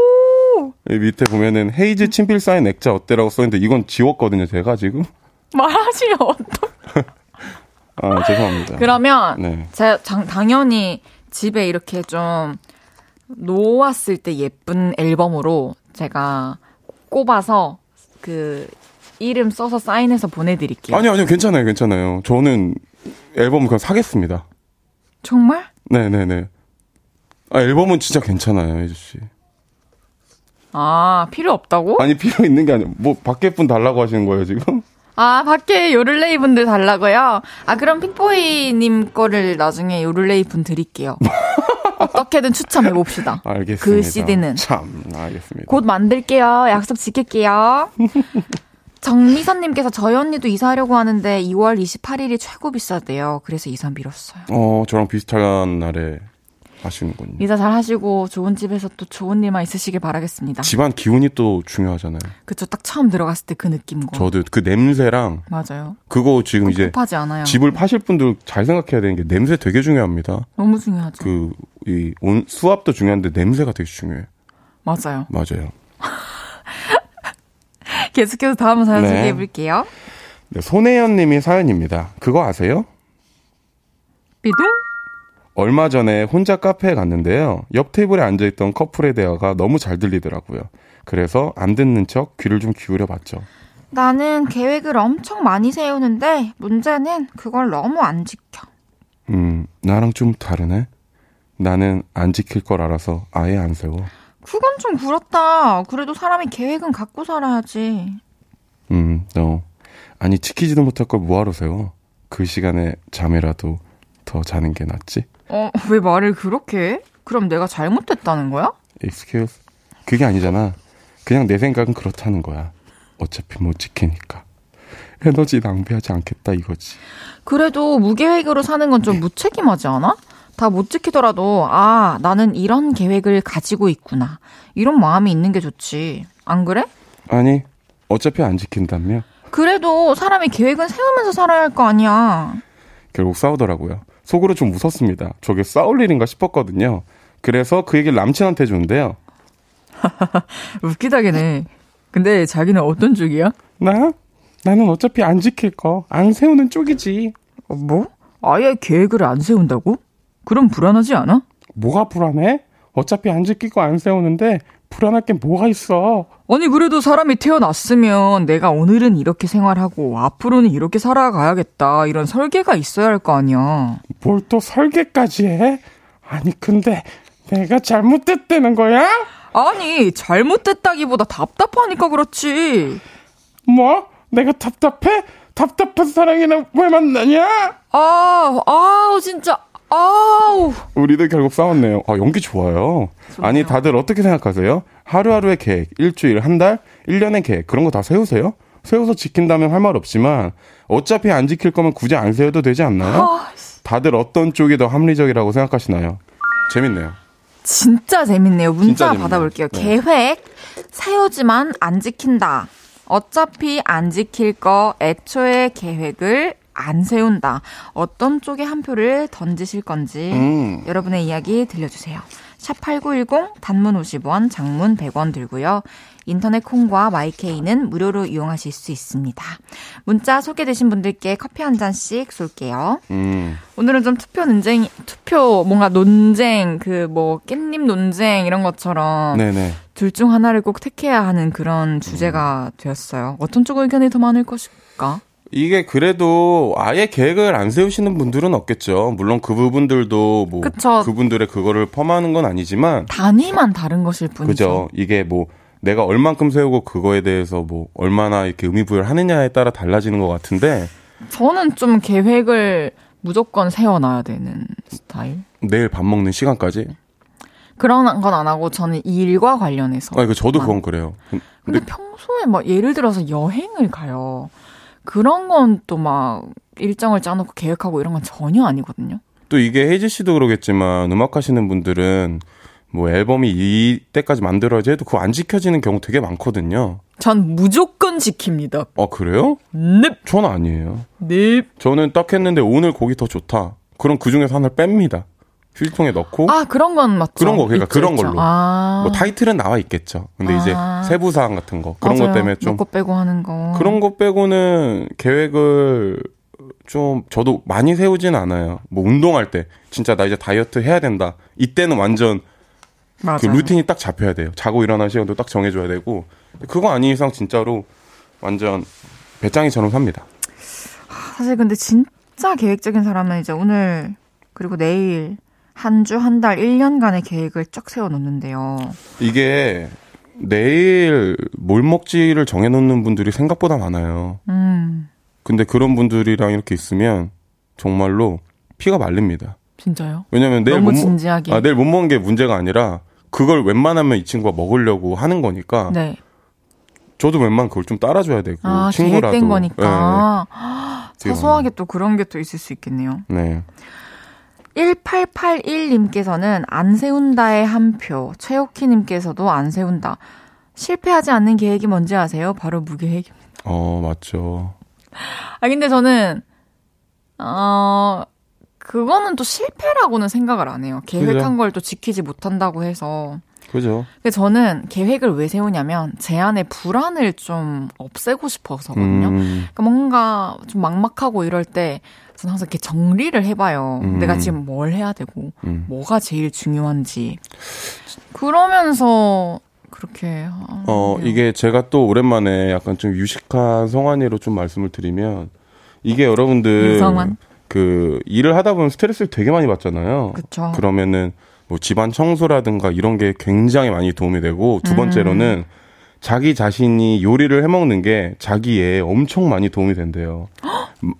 밑에 보면은, 헤이즈 친필 사인 액자 어때라고 써있는데, 이건 지웠거든요, 제가 지금. 말하시면 어떡 아, 죄송합니다. 그러면 네. 제가 장- 당연히 집에 이렇게 좀 놓았을 때 예쁜 앨범으로 제가 꼽아서 그 이름 써서 사인해서 보내드릴게요. 아니요, 아니요, 괜찮아요, 괜찮아요. 저는 앨범 그냥 사겠습니다. 정말? 네네네. 아, 앨범은 진짜 괜찮아요, 혜주씨. 아 필요 없다고? 아니, 필요 있는 게 아니고, 뭐, 밖에 분 달라고 하시는 거예요, 지금? 아 밖에 요를레이 분들 달라고요? 아 그럼 픽보이님 거를 나중에 요를레이 분 드릴게요. 어떻게든 추첨해 봅시다. 알겠습니다. 그 CD는 참, 알겠습니다. 곧 만들게요. 약속 지킬게요. 정미선님께서 저희 언니도 이사하려고 하는데 2월 28일이 최고 비싸대요. 그래서 이사 미뤘어요. 어, 저랑 비슷한 날에 하시는군요. 이사 잘 하시고 좋은 집에서 또 좋은 일만 있으시길 바라겠습니다. 집안 기운이 또 중요하잖아요. 그쵸, 딱 처음 들어갔을 때 그 느낌과. 저도 그 냄새랑, 맞아요. 그거 지금 이제 급하지 않아요. 집을 파실 분들 잘 생각해야 되는 게 냄새 되게 중요합니다. 너무 중요하죠. 그, 이, 온, 수압도 중요한데 냄새가 되게 중요해요. 맞아요. 맞아요. 계속해서 다음 사연 네. 소개해 볼게요. 네, 손혜연 님이 사연입니다. 그거 아세요? 비둥? 얼마 전에 혼자 카페에 갔는데요. 옆 테이블에 앉아있던 커플의 대화가 너무 잘 들리더라고요. 그래서 안 듣는 척 귀를 좀 기울여 봤죠. 나는 계획을 엄청 많이 세우는데 문제는 그걸 너무 안 지켜. 음, 나랑 좀 다르네? 나는 안 지킬 걸 알아서 아예 안 세워. 그건 좀 그렇다. 그래도 사람이 계획은 갖고 살아야지. 음, 너. 아니, 지키지도 못할 걸 뭐하러 세워? 그 시간에 잠이라도 더 자는 게 낫지? 어, 왜 말을 그렇게 해? 그럼 내가 잘못했다는 거야? excuse? 그게 아니잖아. 그냥 내 생각은 그렇다는 거야. 어차피 못 지키니까. 에너지 낭비하지 않겠다 이거지. 그래도 무계획으로 사는 건 좀 무책임하지 않아? 다 못 지키더라도, 아, 나는 이런 계획을 가지고 있구나. 이런 마음이 있는 게 좋지. 안 그래? 아니, 어차피 안 지킨다며? 그래도 사람이 계획은 세우면서 살아야 할 거 아니야. 결국 싸우더라고요. 속으로 좀 웃었습니다. 저게 싸울 일인가 싶었거든요. 그래서 그 얘기를 남친한테 줬는데요. 웃기다기네. 근데 자기는 어떤 쪽이야? 나? 나는 어차피 안 지킬 거. 안 세우는 쪽이지. 어, 뭐? 아예 계획을 안 세운다고? 그럼 불안하지 않아? 뭐가 불안해? 어차피 안 지키고 안 세우는데 불안할 게 뭐가 있어. 아니 그래도 사람이 태어났으면 내가 오늘은 이렇게 생활하고 앞으로는 이렇게 살아가야겠다 이런 설계가 있어야 할 거 아니야. 뭘 또 설계까지 해? 아니, 근데 내가 잘못됐다는 거야? 아니 잘못됐다기보다 답답하니까 그렇지. 뭐? 내가 답답해? 답답한 사랑이랑 왜 만나냐? 아, 아우 진짜 아우. 우리도 결국 싸웠네요. 아, 연기 좋아요. 아니, 다들 어떻게 생각하세요? 하루하루의 계획, 일주일, 한 달, 1년의 계획, 그런 거 다 세우세요? 세워서 지킨다면 할 말 없지만, 어차피 안 지킬 거면 굳이 안 세워도 되지 않나요? 아, 다들 어떤 쪽이 더 합리적이라고 생각하시나요? 재밌네요. 진짜 재밌네요. 문자 진짜 재밌네요. 받아볼게요. 네. 계획 세우지만 안 지킨다. 어차피 안 지킬 거 애초에 계획을 안 세운다. 어떤 쪽에 한 표를 던지실 건지 음. 여러분의 이야기 들려주세요. 샵8910 단문 50원, 장문 100원 들고요. 인터넷 콩과 마이케이는 무료로 이용하실 수 있습니다. 문자 소개되신 분들께 커피 한 잔씩 쏠게요. 음. 오늘은 좀 투표 논쟁, 투표 뭔가 논쟁, 그 뭐 깻잎 논쟁 이런 것처럼 네네. 둘 중 하나를 꼭 택해야 하는 그런 주제가 되었어요. 어떤 쪽 의견이 더 많을 것일까? 이게 그래도 아예 계획을 안 세우시는 분들은 없겠죠. 물론 그 부분들도 뭐 그쵸. 그분들의 그거를 폄하하는 건 아니지만 단위만 다른 것일 뿐이죠. 그죠. 이게 뭐 내가 얼만큼 세우고 그거에 대해서 뭐 얼마나 이렇게 의미 부여를 하느냐에 따라 달라지는 것 같은데 저는 좀 계획을 무조건 세워놔야 되는 스타일. 내일 밥 먹는 시간까지. 그런 건 안 하고 저는 일과 관련해서. 아, 그 저도 그건 그래요. 근데 근데 평소에 막 예를 들어서 여행을 가요. 그런 건 또 막 일정을 짜놓고 계획하고 이런 건 전혀 아니거든요. 또 이게 혜지 씨도 그러겠지만 음악 하시는 분들은 뭐 앨범이 이때까지 만들어야지 해도 그거 안 지켜지는 경우 되게 많거든요. 전 무조건 지킵니다. 아, 그래요? 넵, 전 아니에요. 넵. 저는 딱 했는데 오늘 곡이 더 좋다. 그럼 그 중에서 하나를 뺍니다. 휴지통에 넣고 아, 그런 건 맞죠. 그런 거, 그러니까 있죠, 그런 있죠. 걸로. 아. 뭐 타이틀은 나와 있겠죠. 근데 이제 아. 세부 사항 같은 거 그런 맞아요. 것 때문에 좀 빼고 하는 거. 그런 것 빼고는 계획을 좀 저도 많이 세우진 않아요. 뭐 운동할 때 진짜 나 이제 다이어트 해야 된다. 이때는 완전 맞아요. 그 루틴이 딱 잡혀야 돼요. 자고 일어나는 시간도 딱 정해줘야 되고 그거 아닌 이상 진짜로 완전 배짱이처럼 삽니다. 사실 근데 진짜 계획적인 사람은 이제 오늘 그리고 내일 한 주, 한 달, 1년간의 계획을 쫙 세워 놓는데요. 이게 내일 뭘 먹지를 정해놓는 분들이 생각보다 많아요. 음, 근데 그런 분들이랑 이렇게 있으면 정말로 피가 말립니다. 진짜요? 왜냐면 내일 너무 못 먹- 진지하게. 아, 내일 못 먹는 게 문제가 아니라 그걸 웬만하면 이 친구가 먹으려고 하는 거니까 네. 저도 웬만 그걸 좀 따라줘야 되고 아, 친구라도 계획된 거니까. 되게 사소하게 또 그런 게 또 있을 수 있겠네요. 네. 네. 1881님께서는 안 세운다의 한 표, 최옥희님께서도 안 세운다. 실패하지 않는 계획이 뭔지 아세요? 바로 무계획입니다. 어 맞죠. 아, 근데 저는, 어, 그거는 또 실패라고는 생각을 안 해요. 계획한. 걸 또 지키지 못한다고 해서. 그죠. 근데 저는 계획을 왜 세우냐면 제 안에 불안을 좀 없애고 싶어서거든요. 음, 그러니까 뭔가 좀 막막하고 이럴 때 저는 항상 이렇게 정리를 해봐요. 음. 내가 지금 뭘 해야 되고 음. 뭐가 제일 중요한지 그러면서 그렇게 어게 이게 제가 또 오랜만에 약간 좀 유식한 성환이로 좀 말씀을 드리면 이게 여러분들 유성환? 그 일을 하다 보면 스트레스를 되게 많이 받잖아요. 그쵸. 그러면은 뭐 집안 청소라든가 이런 게 굉장히 많이 도움이 되고 음. 두 번째로는 자기 자신이 요리를 해 먹는 게 자기에 엄청 많이 도움이 된대요.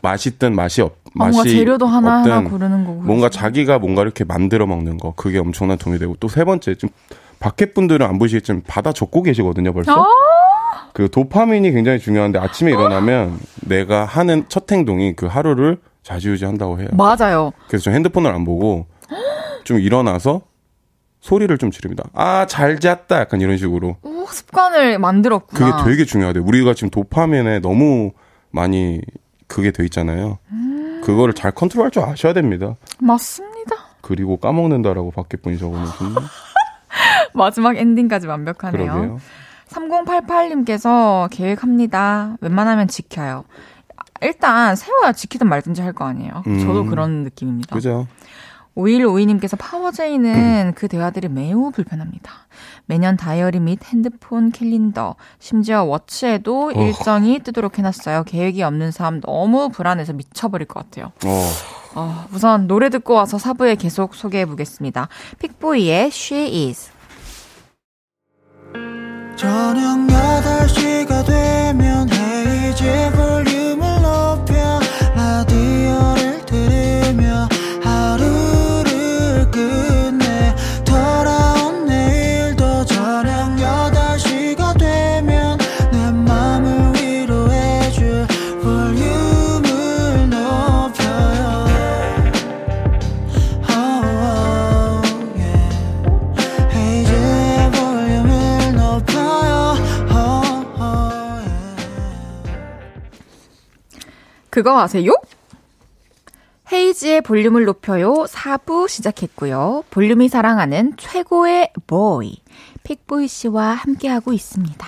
맛있든 맛이 없 아, 맛이 뭔가 재료도 하나하나 없든 고르는 거고 뭔가 자기가 뭔가 이렇게 만들어 먹는 거 그게 엄청난 도움이 되고 또 세 번째 좀 밖에 분들은 안 보시겠지만 바다 적고 계시거든요 벌써. 아! 그 도파민이 굉장히 중요한데 아침에 일어나면 내가 하는 첫 행동이 그 하루를 좌지우지한다고 해요. 맞아요. 그래서 저 핸드폰을 안 보고 좀 일어나서 소리를 좀 지릅니다. 아, 잘 잤다. 약간 이런 식으로. 오, 습관을 만들었구나. 그게 되게 중요하대요. 우리가 지금 도파민에 너무 많이 그게 돼 있잖아요. 음. 그거를 잘 컨트롤할 줄 아셔야 됩니다. 맞습니다. 그리고 까먹는다라고 밖에 분이 적어놓으신 마지막 엔딩까지 완벽하네요. 그러게요. 3088님께서 계획합니다. 웬만하면 지켜요. 일단 세워야 지키든 말든지 할 거 아니에요. 음. 저도 그런 느낌입니다. 그죠? 5152님께서 파워제이는 그 대화들이 매우 불편합니다. 매년 다이어리 및 핸드폰 캘린더, 심지어 워치에도 일정이 뜨도록 해놨어요. 계획이 없는 삶 너무 불안해서 미쳐버릴 것 같아요. 어. 어, 우선 노래 듣고 와서 사부에 계속 소개해 보겠습니다. 픽보이의 She Is. 저녁 8시가 되면 헤이즈 볼 그거 아세요? 헤이지의 볼륨을 높여요. 4부 시작했고요. 볼륨이 사랑하는 최고의 보이, 픽보이 씨와 함께하고 있습니다.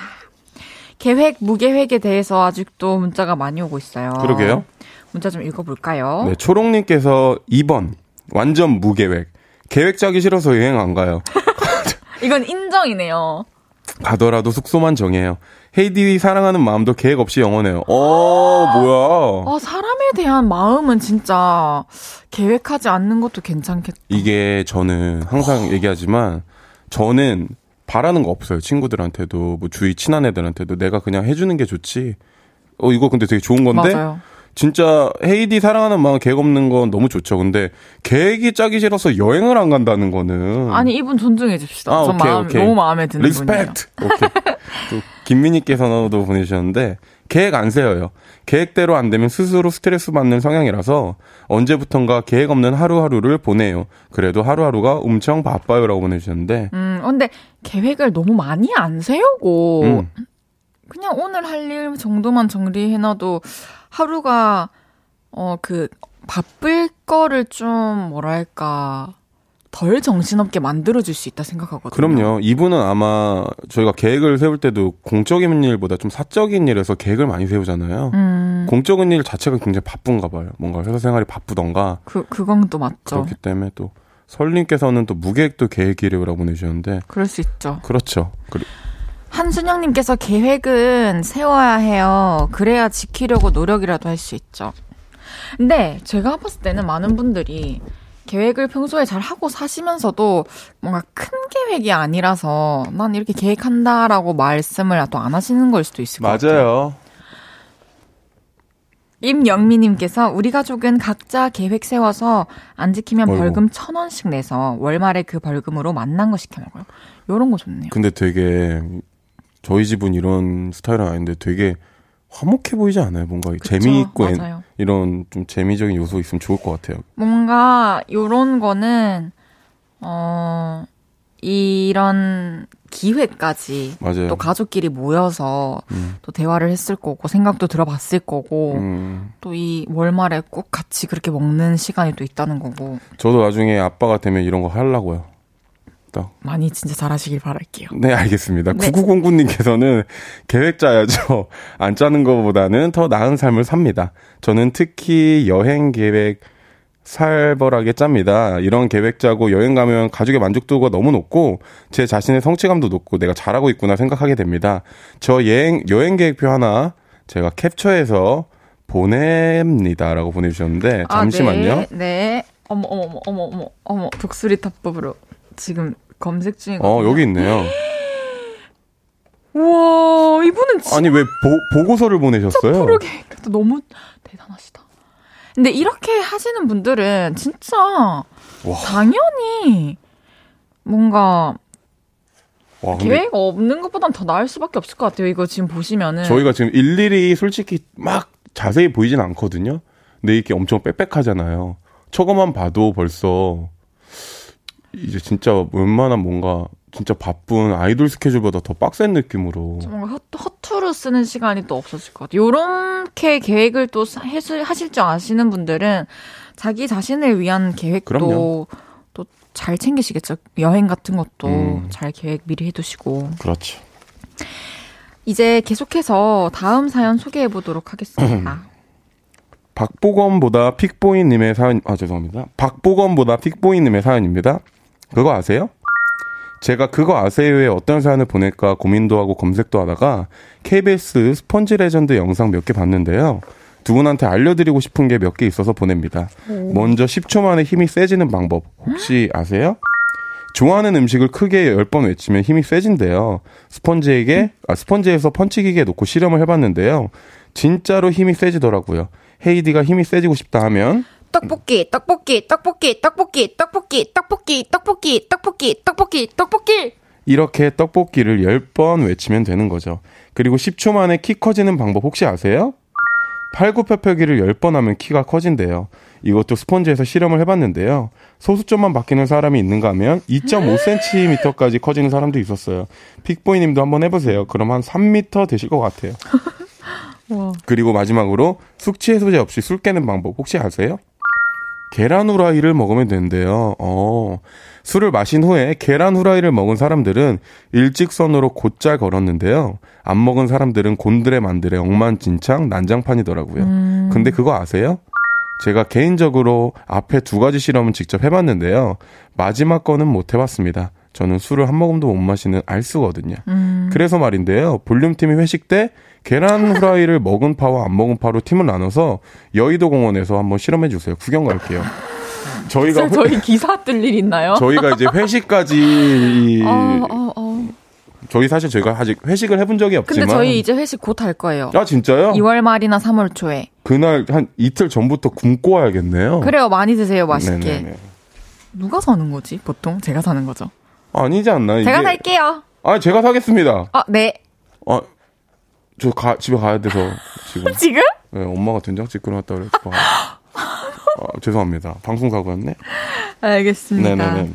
계획, 무계획에 대해서 아직도 문자가 많이 오고 있어요. 그러게요. 문자 좀 읽어볼까요? 네, 초롱님께서 2번. 완전 무계획. 계획 짜기 싫어서 여행 안 가요. 이건 인정이네요. 가더라도 숙소만 정해요. 헤이디 사랑하는 마음도 계획 없이 영원해요. 어, 뭐야. 아, 사람에 대한 마음은 진짜 계획하지 않는 것도 괜찮겠다. 이게 저는 항상 얘기하지만 저는 바라는 거 없어요. 친구들한테도 뭐 주위 친한 애들한테도 내가 그냥 해주는 게 좋지. 어 이거 근데 되게 좋은 건데 맞아요. 진짜 헤이디 사랑하는 마음 계획 없는 건 너무 좋죠. 근데 계획이 짜기 싫어서 여행을 안 간다는 거는 아니 이분 존중해 줍시다. 아, 전 오케이, 마음, 오케이. 너무 마음에 드는 분이에요. respect. 오케이. 또 김민희께서도 보내주셨는데 계획 안 세워요. 계획대로 안 되면 스스로 스트레스 받는 성향이라서 언제부턴가 계획 없는 하루하루를 보내요. 그래도 하루하루가 엄청 바빠요라고 보내주셨는데 음, 근데 계획을 너무 많이 안 세우고 음. 그냥 오늘 할 일 정도만 정리해놔도 하루가 어 그 바쁠 거를 좀 뭐랄까 덜 정신없게 만들어줄 수 있다 생각하거든요. 그럼요. 이분은 아마 저희가 계획을 세울 때도 공적인 일보다 좀 사적인 일에서 계획을 많이 세우잖아요. 음, 공적인 일 자체가 굉장히 바쁜가 봐요. 뭔가 회사 생활이 바쁘던가 그 그건 또 맞죠. 그렇기 때문에 또 설님께서는 또 무계획도 계획이래요라고 보내주셨는데 그럴 수 있죠. 그렇죠. 그리- 한순영님께서 계획은 세워야 해요. 그래야 지키려고 노력이라도 할 수 있죠. 근데 제가 봤을 때는 많은 분들이 계획을 평소에 잘 하고 사시면서도 뭔가 큰 계획이 아니라서 난 이렇게 계획한다라고 말씀을 또 안 하시는 걸 수도 있을 것 같아요. 맞아요. 임영미님께서 우리 가족은 각자 계획 세워서 안 지키면 어이구. 벌금 천 원씩 내서 월말에 그 벌금으로 만난 거 시켜 먹어요. 요런 거 좋네요. 근데 되게 저희 집은 이런 스타일은 아닌데 되게 화목해 보이지 않아요? 뭔가 그쵸? 재미있고 엔- 맞아요. 이런 좀 재미적인 요소 있으면 좋을 것 같아요. 뭔가 요런 거는 어 이런 기회까지 맞아요. 또 가족끼리 모여서 음. 또 대화를 했을 거고 생각도 들어봤을 거고 음, 또이 월말에 꼭 같이 그렇게 먹는 시간이 또 있다는 거고 저도 나중에 아빠가 되면 이런 거 하려고요. 딱. 많이 진짜 잘하시길 바랄게요. 네, 알겠습니다. 네. 9909님께서는 계획 짜야죠. 안 짜는 것보다는 더 나은 삶을 삽니다. 저는 특히 여행 계획 살벌하게 짭니다. 이런 계획 짜고 여행 가면 가족의 만족도가 너무 높고 제 자신의 성취감도 높고 내가 잘하고 있구나 생각하게 됩니다. 저 여행 여행 계획표 하나 제가 캡처해서 보냅니다라고 보내주셨는데 아, 잠시만요. 네, 네. 어머 어머 어머 어머 어머 어머 독수리 탑법으로 지금 검색 중이거든요. 어 여기 있네요. 우와 이분은 진짜 아니 왜 보, 보고서를 보내셨어요? 프로계획도 너무 대단하시다. 근데 이렇게 하시는 분들은 진짜 와. 당연히 뭔가 와, 계획 없는 것보단 더 나을 수밖에 없을 것 같아요. 이거 지금 보시면은 저희가 지금 일일이 솔직히 막 자세히 보이진 않거든요. 근데 이게 엄청 빽빽하잖아요. 저거만 봐도 벌써 이제 진짜 웬만한 뭔가 진짜 바쁜 아이돌 스케줄보다 더 빡센 느낌으로 뭔가 허, 허투루 쓰는 시간이 또 없어질 것 같아요. 요렇게 계획을 또 하실 줄 아시는 분들은 자기 자신을 위한 계획도. 또 잘 챙기시겠죠. 여행 같은 것도 음. 잘 계획 미리 해두시고. 그렇죠. 이제 계속해서 다음 사연 소개해 보도록 하겠습니다. 박보검보다 픽보이님의 사연 아 죄송합니다. 박보검보다 픽보이님의 사연입니다. 그거 아세요? 제가 그거 아세요에 어떤 사연을 보낼까 고민도 하고 검색도 하다가 KBS 스펀지 레전드 영상 몇 개 봤는데요. 두 분한테 알려드리고 싶은 게 몇 개 있어서 보냅니다. 먼저 10초 만에 힘이 세지는 방법 혹시 아세요? 좋아하는 음식을 크게 10번 외치면 힘이 세진대요. 스펀지에게, 아, 스펀지에서 펀치기계 놓고 실험을 해봤는데요. 진짜로 힘이 세지더라고요. 헤이디가 힘이 세지고 싶다 하면, 떡볶이, 떡볶이, 떡볶이, 떡볶이, 떡볶이, 떡볶이, 떡볶이, 떡볶이, 떡볶이, 떡볶이. 이렇게 떡볶이를 10번 외치면 되는 거죠. 그리고 10초 만에 키 커지는 방법 혹시 아세요? 팔굽혀펴기를 10번 하면 키가 커진대요. 이것도 스펀지에서 실험을 해봤는데요. 소수점만 바뀌는 사람이 있는가 하면 2.5cm까지 커지는 사람도 있었어요. 픽보이 님도 한번 해보세요. 그럼 한 3m 되실 것 같아요. 그리고 마지막으로 숙취 해소제 없이 술 깨는 방법 혹시 아세요? 계란 후라이를 먹으면 된대요. 어, 술을 마신 후에 계란 후라이를 먹은 사람들은 일직선으로 곧잘 걸었는데요. 안 먹은 사람들은 곤드레 만드레 엉망진창 난장판이더라고요. 근데 그거 아세요? 제가 개인적으로 앞에 두 가지 실험은 직접 해봤는데요. 마지막 거는 못 해봤습니다. 저는 술을 한 모금도 못 마시는 알수거든요. 그래서 말인데요. 볼륨팀이 회식 때 계란 후라이를 먹은 파와 안 먹은 파로 팀을 나눠서 여의도 공원에서 한번 실험해 주세요. 구경 갈게요. 저희가 회- 저희 기사 뜰 일 있나요? 저희가 이제 회식까지 이 어, 어, 어. 저희 사실 저희가 아직 회식을 해본 적이 근데 없지만. 저희 이제 회식 곧 할 거예요. 아 진짜요? 2월 말이나 3월 초에. 그날 한 이틀 전부터 굶고 와야겠네요. 그래요. 많이 드세요. 맛있게. 네네네. 누가 사는 거지? 보통 제가 사는 거죠. 아니지 않나 이게? 제가 살게요. 아 제가 사겠습니다. 아, 네. 아, 저 가, 집에 가야 돼서 지금 지금? 네, 엄마가 된장찌개 끓여놨다 그래서 아, 죄송합니다. 방송 사고였네. 알겠습니다. 네네네.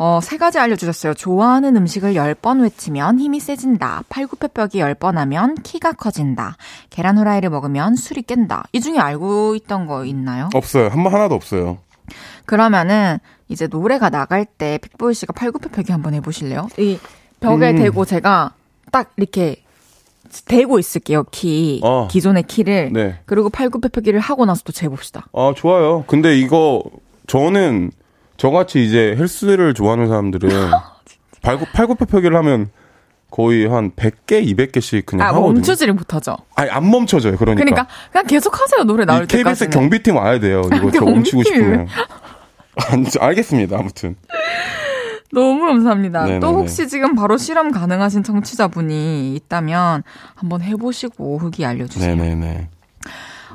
어, 세 가지 알려주셨어요. 좋아하는 음식을 10번 외치면 힘이 세진다. 팔굽혀펴기 10번 하면 키가 커진다. 계란 후라이를 먹으면 술이 깬다. 이 중에 알고 있던 거 있나요? 없어요. 한 번 하나도 없어요. 그러면은 이제 노래가 나갈 때 픽보이 씨가 팔굽혀펴기 한번 해보실래요? 이 벽에 음. 대고 제가 딱 이렇게 대고 있을게요. 키 어. 기존의 키를 네. 그리고 팔굽혀펴기를 하고 나서 또 재봅시다. 아 좋아요. 근데 이거 저는 저같이 이제 헬스를 좋아하는 사람들은 발굽 팔굽혀펴기를 하면 거의 한 100개, 200개씩 그냥 아 하거든요. 멈추지를 못하죠. 아니 안 멈춰져요. 그러니까. 그러니까 그냥 계속 하세요 노래 나올 이 KBS 때까지. 경비팀 와야 돼요. 이거 저 멈추고. 싶으면. 알겠습니다. 아무튼. 너무 감사합니다. 네네네. 또 혹시 지금 바로 실험 가능하신 청취자분이 있다면 한번 해보시고 후기 알려주세요. 네네네.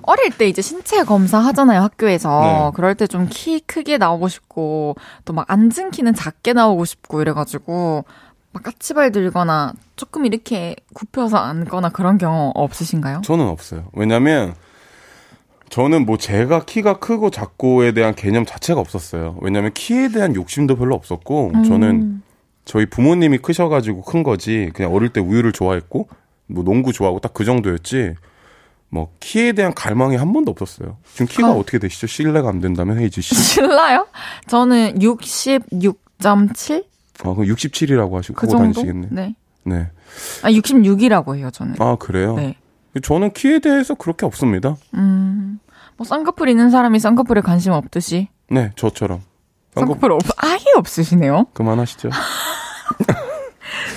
어릴 때 이제 신체 검사 하잖아요, 학교에서. 네. 그럴 때 좀 키 크게 나오고 싶고, 또 막 앉은 키는 작게 나오고 싶고 이래가지고, 막 까치발 들거나 조금 이렇게 굽혀서 앉거나 그런 경험 없으신가요? 저는 없어요. 왜냐면 저는 뭐 제가 키가 크고 작고에 대한 개념 자체가 없었어요. 왜냐면 키에 대한 욕심도 별로 없었고 음. 저는 저희 부모님이 크셔가지고 큰 거지 그냥 어릴 때 우유를 좋아했고 뭐 농구 좋아하고 딱 그 정도였지 뭐 키에 대한 갈망이 한 번도 없었어요. 지금 키가 아. 어떻게 되시죠? 실례가 안 된다면 헤이지 씨. 실라요? 저는 66.7? 아 그럼 67이라고 하시고 그 정도? 다니시겠네. 네. 네. 아, 66이라고 해요, 저는. 아 그래요? 네. 저는 키에 대해서 그렇게 없습니다. 음, 뭐, 쌍꺼풀 있는 사람이 쌍꺼풀에 관심 없듯이. 네, 저처럼. 쌍꺼 쌍꺼풀 없, 아예 없으시네요? 그만하시죠.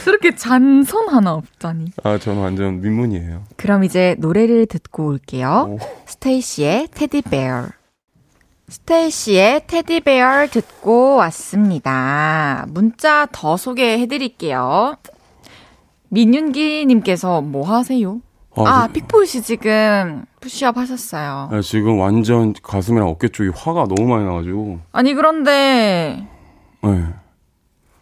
그렇게 잔손 하나 없다니. 아, 저는 완전 민문이에요. 그럼 이제 노래를 듣고 올게요. 오. 스테이시의 Teddy Bear. 스테이시의 Teddy Bear 듣고 왔습니다. 문자 더 소개해 드릴게요. 민윤기님께서 뭐 하세요? 아, 그- 픽보이 씨 지금 푸시업 하셨어요. 아, 지금 완전 가슴이랑 어깨 쪽이 화가 너무 많이 나가지고. 아니, 그런데, 네.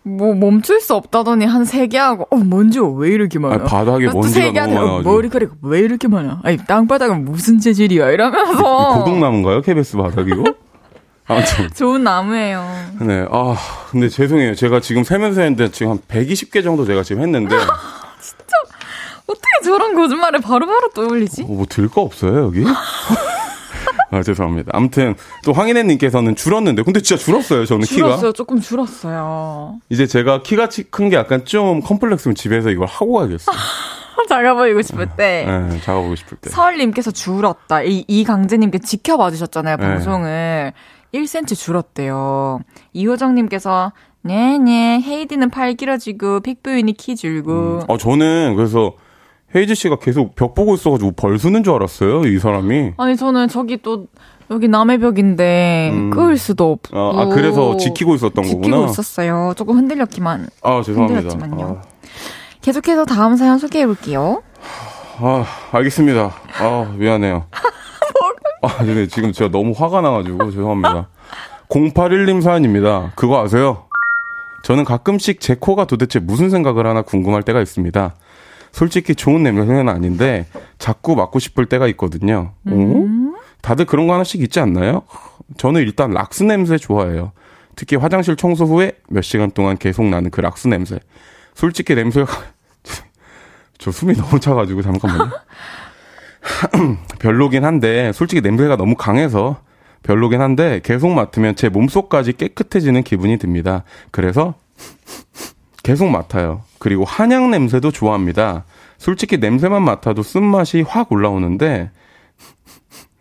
뭐, 멈출 수 없다더니 한 세 개 하고, 어, 먼지가 왜 이렇게 많아? 아니, 바닥에 또 먼지가 너무 많아가지고. 머리카락이 왜 이렇게 많아? 아니, 땅바닥은 무슨 재질이야? 이러면서. 고등나무인가요? KBS 바닥이고? 아무튼. 좋은 나무예요. 네. 아, 근데 죄송해요. 제가 지금 세면서 했는데 지금 한 120개 정도 제가 지금 했는데. 어떻게 저런 거짓말을 바로바로 떠올리지? 뭐들 거 없어요, 여기? 아, 죄송합니다. 아무튼, 또 황인혜님께서는 줄었는데, 근데 진짜 줄었어요, 저는 키가. 줄었어요. 조금 줄었어요. 이제 제가 키가 큰 게 약간 좀 컴플렉스면 집에서 이걸 하고 가야겠어요. 작아 보이고 싶을 때. 네, 작아보고 싶을 때. 서울님께서 줄었다. 이, 이강재님께 지켜봐 주셨잖아요, 네. 방송을. 1cm 줄었대요. 이호정님께서, 네네, 헤이디는 팔 길어지고, 픽부인이 키 줄고. 어, 저는 그래서 헤이즈 씨가 계속 벽 보고 있어가지고 벌 쓰는 줄 알았어요, 이 사람이. 아니, 저는 저기 또, 여기 남의 벽인데, 음. 끄을 수도 없고. 아, 아, 그래서 지키고 있었던 지키고 거구나. 있었어요. 조금 흔들렸기만. 아, 죄송합니다. 힘들었지만요. 계속해서 다음 사연 소개해 볼게요. 아, 아, 알겠습니다. 아, 미안해요. 아, 근데 지금 제가 너무 화가 나가지고 죄송합니다. 081님 사연입니다. 그거 아세요? 저는 가끔씩 제 코가 도대체 무슨 생각을 하나 궁금할 때가 있습니다. 솔직히 좋은 냄새는 아닌데 자꾸 맡고 싶을 때가 있거든요. 오? 다들 그런 거 하나씩 있지 않나요? 저는 일단 락스 냄새 좋아해요. 특히 화장실 청소 후에 몇 시간 동안 계속 나는 그 락스 냄새. 솔직히 냄새가 저 숨이 너무 차가지고 잠깐만요. 별로긴 한데 솔직히 냄새가 너무 강해서 별로긴 한데 계속 맡으면 제 몸속까지 깨끗해지는 기분이 듭니다. 그래서 계속 맡아요. 그리고 한약 냄새도 좋아합니다. 솔직히 냄새만 맡아도 쓴맛이 확 올라오는데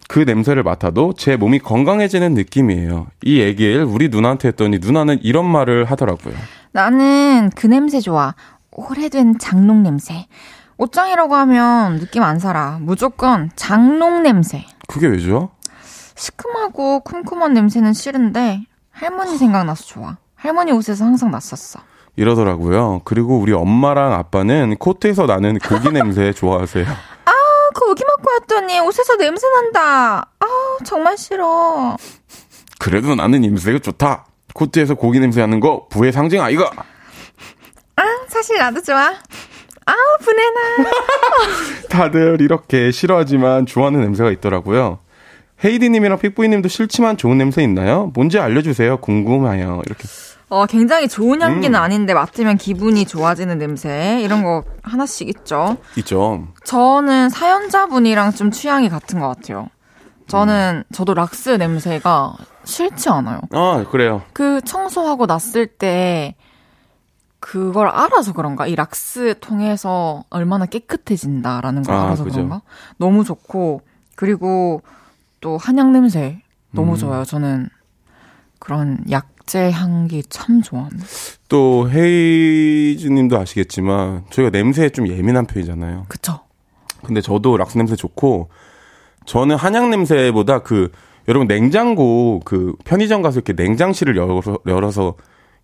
그 냄새를 맡아도 제 몸이 건강해지는 느낌이에요. 이 얘기를 우리 누나한테 했더니 누나는 이런 말을 하더라고요. 나는 그 냄새 좋아. 오래된 장롱 냄새. 옷장이라고 하면 느낌 안 살아. 무조건 장롱 냄새. 그게 왜죠? 시큼하고 쿰쿰한 냄새는 싫은데 할머니 생각나서 좋아. 할머니 옷에서 항상 났었어. 이러더라고요. 그리고 우리 엄마랑 아빠는 코트에서 나는 고기 냄새 좋아하세요. 아, 고기 먹고 왔더니 옷에서 냄새 난다. 아, 정말 싫어. 그래도 나는 냄새가 좋다. 코트에서 고기 냄새 나는 거 부의 상징 아이가. 아, 사실 나도 좋아. 아, 분해나. 다들 이렇게 싫어하지만 좋아하는 냄새가 있더라고요. 헤이디님이랑 픽보이님도 싫지만 좋은 냄새 있나요? 뭔지 알려주세요. 궁금해요. 이렇게. 어, 굉장히 좋은 향기는 음. 아닌데 맡으면 기분이 좋아지는 냄새. 이런 거 하나씩 있죠. 있죠. 저는 사연자분이랑 좀 취향이 같은 것 같아요. 저는, 저도 락스 냄새가 싫지 않아요. 아 그래요. 그 청소하고 났을 때 그걸 알아서 그런가? 이 락스 통해서 얼마나 깨끗해진다라는 걸 아, 알아서 그죠. 그런가? 너무 좋고 그리고 또 한약 냄새 너무 음. 좋아요. 저는 그런 약 재 향기 참 좋아합니다. 또 헤이즈님도 아시겠지만 저희가 냄새에 좀 예민한 편이잖아요. 그쵸? 근데 저도 락스 냄새 좋고 저는 한약 냄새보다 그 여러분 냉장고 그 편의점 가서 이렇게 냉장실을 열어서 열어서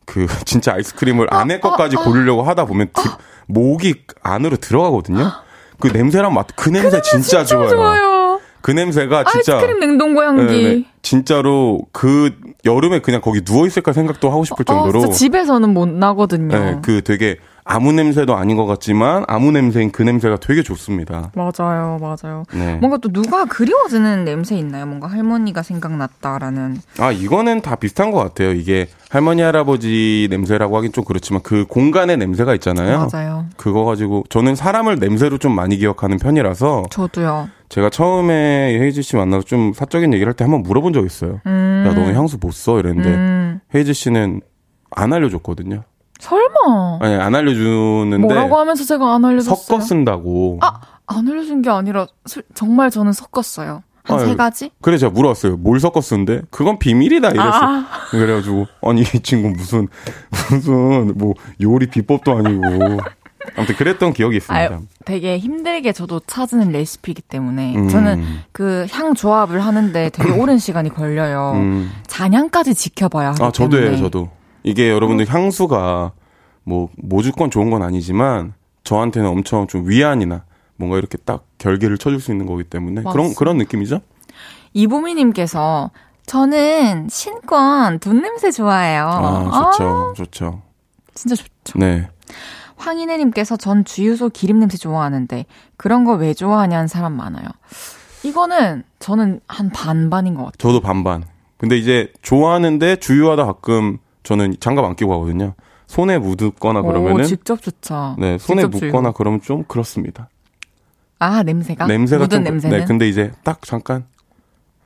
그 진짜 아이스크림을 안에 것까지 고르려고 하다 보면 드- 목이 안으로 들어가거든요. 그 냄새랑 맡그 냄새 진짜, 좋아요. 좋아요. 그 냄새가 진짜 아이스크림 냉동고 향기. 네, 네. 진짜로 그 여름에 그냥 거기 누워 있을까 생각도 하고 싶을 어, 정도로 진짜 집에서는 못 나거든요. 네, 그 되게 아무 냄새도 아닌 것 같지만 아무 냄새인 그 냄새가 되게 좋습니다. 맞아요, 맞아요. 네. 뭔가 또 누가 그리워지는 냄새 있나요? 뭔가 할머니가 생각났다라는. 아, 이거는 다 비슷한 것 같아요. 이게 할머니, 할아버지 냄새라고 하긴 좀 그렇지만 그 공간의 냄새가 있잖아요. 맞아요. 그거 가지고 저는 사람을 냄새로 좀 많이 기억하는 편이라서 저도요. 제가 처음에 헤이즈 씨 만나서 좀 사적인 얘기를 할 때 한번 물어본 적 있어요. 음. 야, 너는 향수 못 써? 이랬는데 음. 헤이즈 씨는 안 알려줬거든요. 설마. 아니, 안 알려주는데 뭐라고 하면서 제가 안 알려줬어요? 섞어 쓴다고. 아, 안 알려준 게 아니라 술- 정말 저는 섞었어요. 한 아유, 세 가지? 그래 제가 물어봤어요. 뭘 섞어 쓰는데 그건 비밀이다 이랬어. 아. 그래가지고 아니 이 친구 무슨 무슨 뭐 요리 비법도 아니고 아무튼 그랬던 기억이 있습니다. 아유, 되게 힘들게 저도 찾는 레시피이기 때문에 음. 저는 그 향 조합을 하는데 되게 오랜 시간이 걸려요. 음. 잔향까지 지켜봐야 하기 아 저도예요, 때문에. 저도. 이게 여러분들 향수가 뭐 무조건 좋은 건 아니지만 저한테는 엄청 좀 위안이나 뭔가 이렇게 딱 결계를 쳐줄 수 있는 거기 때문에 그런 맞습니다. 그런 느낌이죠. 이보미님께서 저는 신권 돈 냄새 좋아해요. 아 좋죠, 좋죠. 진짜 좋죠. 네. 황인혜님께서 전 주유소 기름 냄새 좋아하는데 그런 거 왜 좋아하냐는 사람 많아요. 이거는 저는 한 반반인 것 같아요. 저도 반반. 근데 이제 좋아하는데 주유하다 가끔 저는 장갑 안 끼고 가거든요. 손에 묻거나 그러면은 오, 직접 좋죠. 네 손에. 묻거나 그러면 좀 그렇습니다. 아 냄새가 냄새가 묻은 좀 냄새는 네 근데 이제 딱 잠깐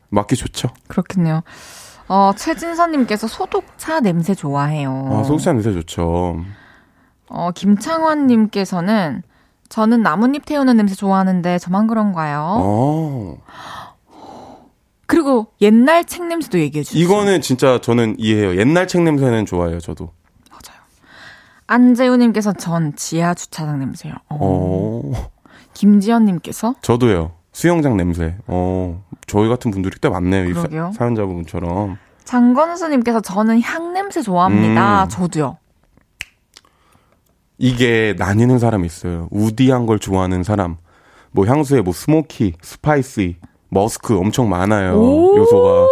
맡기 좋죠. 그렇군요. 어 최진선님께서 소독차 냄새 좋아해요. 아 소독차 냄새 좋죠. 어 김창원님께서는 저는 나뭇잎 태우는 냄새 좋아하는데 저만 그런가요? 어 그리고 옛날 책 냄새도 얘기해 주세요. 이거는 진짜 저는 이해해요. 옛날 책 냄새는 좋아해요. 저도. 안재우님께서 전 지하 주차장 냄새요. 어. 어 김지연님께서 저도요. 수영장 냄새. 어 저희 같은 분들이 꽤 많네요. 이 그러게요. 사, 연자분처럼 장건수님께서 저는 향 냄새 좋아합니다. 음. 저도요. 이게 나뉘는 사람이 있어요. 우디한 걸 좋아하는 사람. 뭐 향수에 뭐 smoky, spicy, musk 엄청 많아요. 오. 요소가.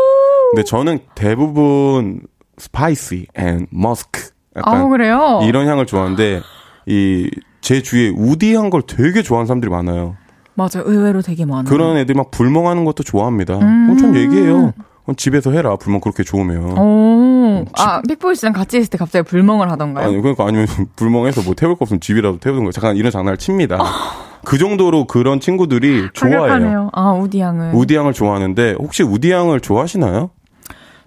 근데 저는 대부분 spicy and musk. 약간 아 그래요? 이런 향을 좋아하는데 이 제 주위에 woody한 걸 되게 좋아하는 사람들이 많아요. 맞아요. 의외로 되게 많아요. 그런 애들이 막 불멍하는 것도 좋아합니다. 음. 엄청 얘기해요. 어, 집에서 해라. 불멍 그렇게 좋으면. 오, 아 픽보이 씨랑 같이 있을 때 갑자기 불멍을 하던가요? 아니 그러니까 아니면 불멍해서 뭐 태울 거 없으면 집이라도 태우는 거. 잠깐 이런 장난을 칩니다. 그 정도로 그런 친구들이 좋아해요. 강력하네요. 아 우디 향을. 우디 향을 좋아하는데 혹시 우디 향을 좋아하시나요?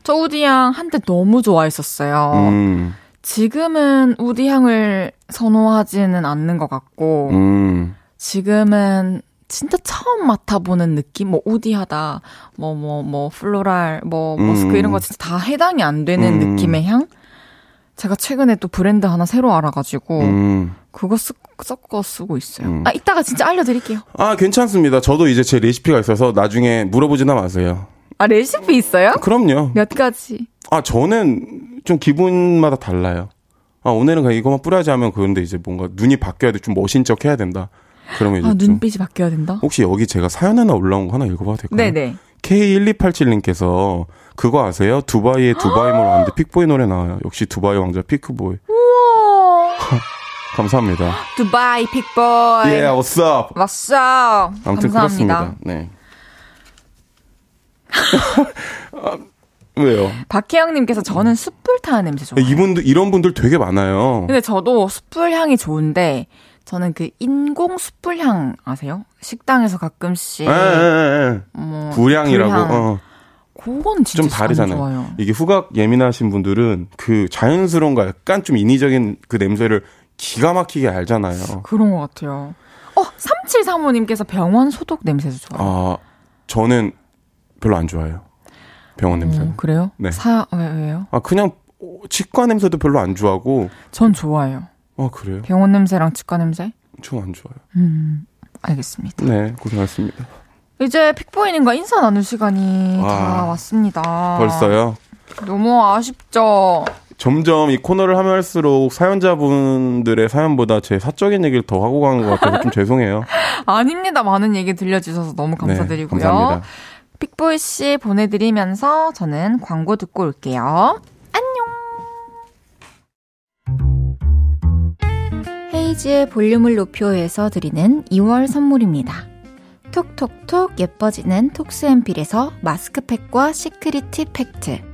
저 우디 향 한때 너무 좋아했었어요. 음, 지금은 우디 향을 선호하지는 않는 것 같고 음, 지금은 진짜 처음 맡아보는 느낌? 뭐 우디하다, 뭐 뭐 뭐 플로랄, 뭐 머스크 음. 이런 거 진짜 다 해당이 안 되는 음. 느낌의 향? 제가 최근에 또 브랜드 하나 새로 알아가지고 음. 그거 쓰, 섞어 쓰고 있어요. 음. 아 이따가 진짜 알려드릴게요. 아 괜찮습니다. 저도 이제 제 레시피가 있어서 나중에 물어보지나 마세요. 아 레시피 있어요? 그럼요. 몇 가지. 아 저는 좀 기분마다 달라요. 아, 오늘은 그냥 이거만 뿌려야지 하면 그런데 이제 뭔가 눈이 바뀌어야 돼. 좀 멋진 척 해야 된다. 그러면 이제 아, 좀 눈빛이 바뀌어야 된다? 혹시 여기 제가 사연 하나 올라온 거 하나 읽어봐도 될까요? 네네. K1287님께서 그거 아세요? 두바이에 두바이몰 왔는데 픽보이 노래 나와요. 역시 두바이 왕자 피크보이. 감사합니다. 두바이 픽보이. 예, yeah, what's up? 왔어. 아무튼 감사합니다. 그렇습니다. 네. 아, 왜요? 박혜영님께서 저는 숯불 타는 냄새 좋아해요. 이분들 이런 분들 되게 많아요. 근데 저도 숯불 향이 좋은데 저는 그 인공 숯불 향 아세요? 식당에서 가끔씩 예, 예, 예. 뭐 불향이라고. 불향. 어. 그건 진짜 좀참 다르잖아요. 좋아요. 이게 후각 예민하신 분들은 그 자연스러운가 약간 좀 인위적인 그 냄새를 기가 막히게 알잖아요. 그런 것 같아요. 어, 3735님께서 병원 소독 냄새도 좋아요. 아, 저는 별로 안 좋아해요. 병원 냄새. 어, 그래요? 네. 사, 왜, 왜요? 아, 그냥 치과 냄새도 별로 안 좋아하고. 전 좋아요. 아, 그래요? 병원 냄새랑 치과 냄새? 전 안 좋아요. 음, 알겠습니다. 네, 고생하셨습니다. 이제 픽보이님과 인사 나눌 시간이 와. 다 왔습니다. 벌써요? 너무 아쉽죠? 점점 이 코너를 하면 할수록 사연자분들의 사연보다 제 사적인 얘기를 더 하고 가는 것 같아서 좀 죄송해요. 아닙니다. 많은 얘기 들려주셔서 너무 감사드리고요. 네, 감사합니다. 픽보이 씨 보내드리면서 저는 광고 듣고 올게요. 안녕! 헤이지의 볼륨을 높여서 드리는 2월 선물입니다. 톡톡톡 예뻐지는 톡스앰필에서 마스크팩과 시크릿 티 팩트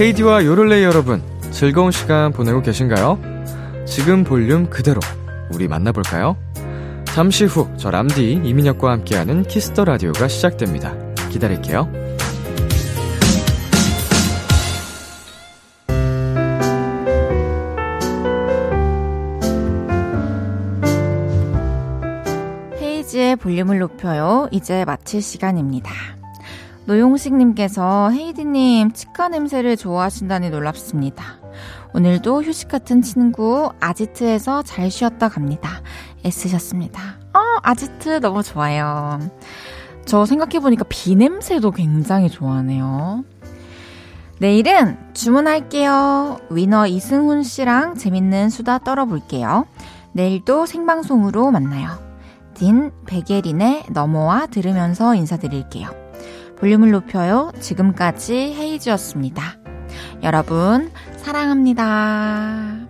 헤이디와 요를레이 여러분, 즐거운 시간 보내고 계신가요? 지금 볼륨 그대로 우리 만나볼까요? 잠시 후 저 람디 이민혁과 함께하는 Kiss the Radio가 시작됩니다. 기다릴게요. 헤이지의 볼륨을 높여요. 이제 마칠 시간입니다. 노용식님께서 헤이디님 치과 냄새를 좋아하신다니 놀랍습니다. 오늘도 휴식 같은 친구 아지트에서 잘 쉬었다 갑니다. 애쓰셨습니다. 어, 아지트 너무 좋아요. 저 생각해보니까 비 냄새도 굉장히 좋아하네요. 내일은 주문할게요. 위너 이승훈 씨랑 재밌는 수다 떨어볼게요. 내일도 생방송으로 만나요. 딘 백예린의 넘어와 들으면서 인사드릴게요. 볼륨을 높여요. 지금까지 헤이즈였습니다. 여러분, 사랑합니다.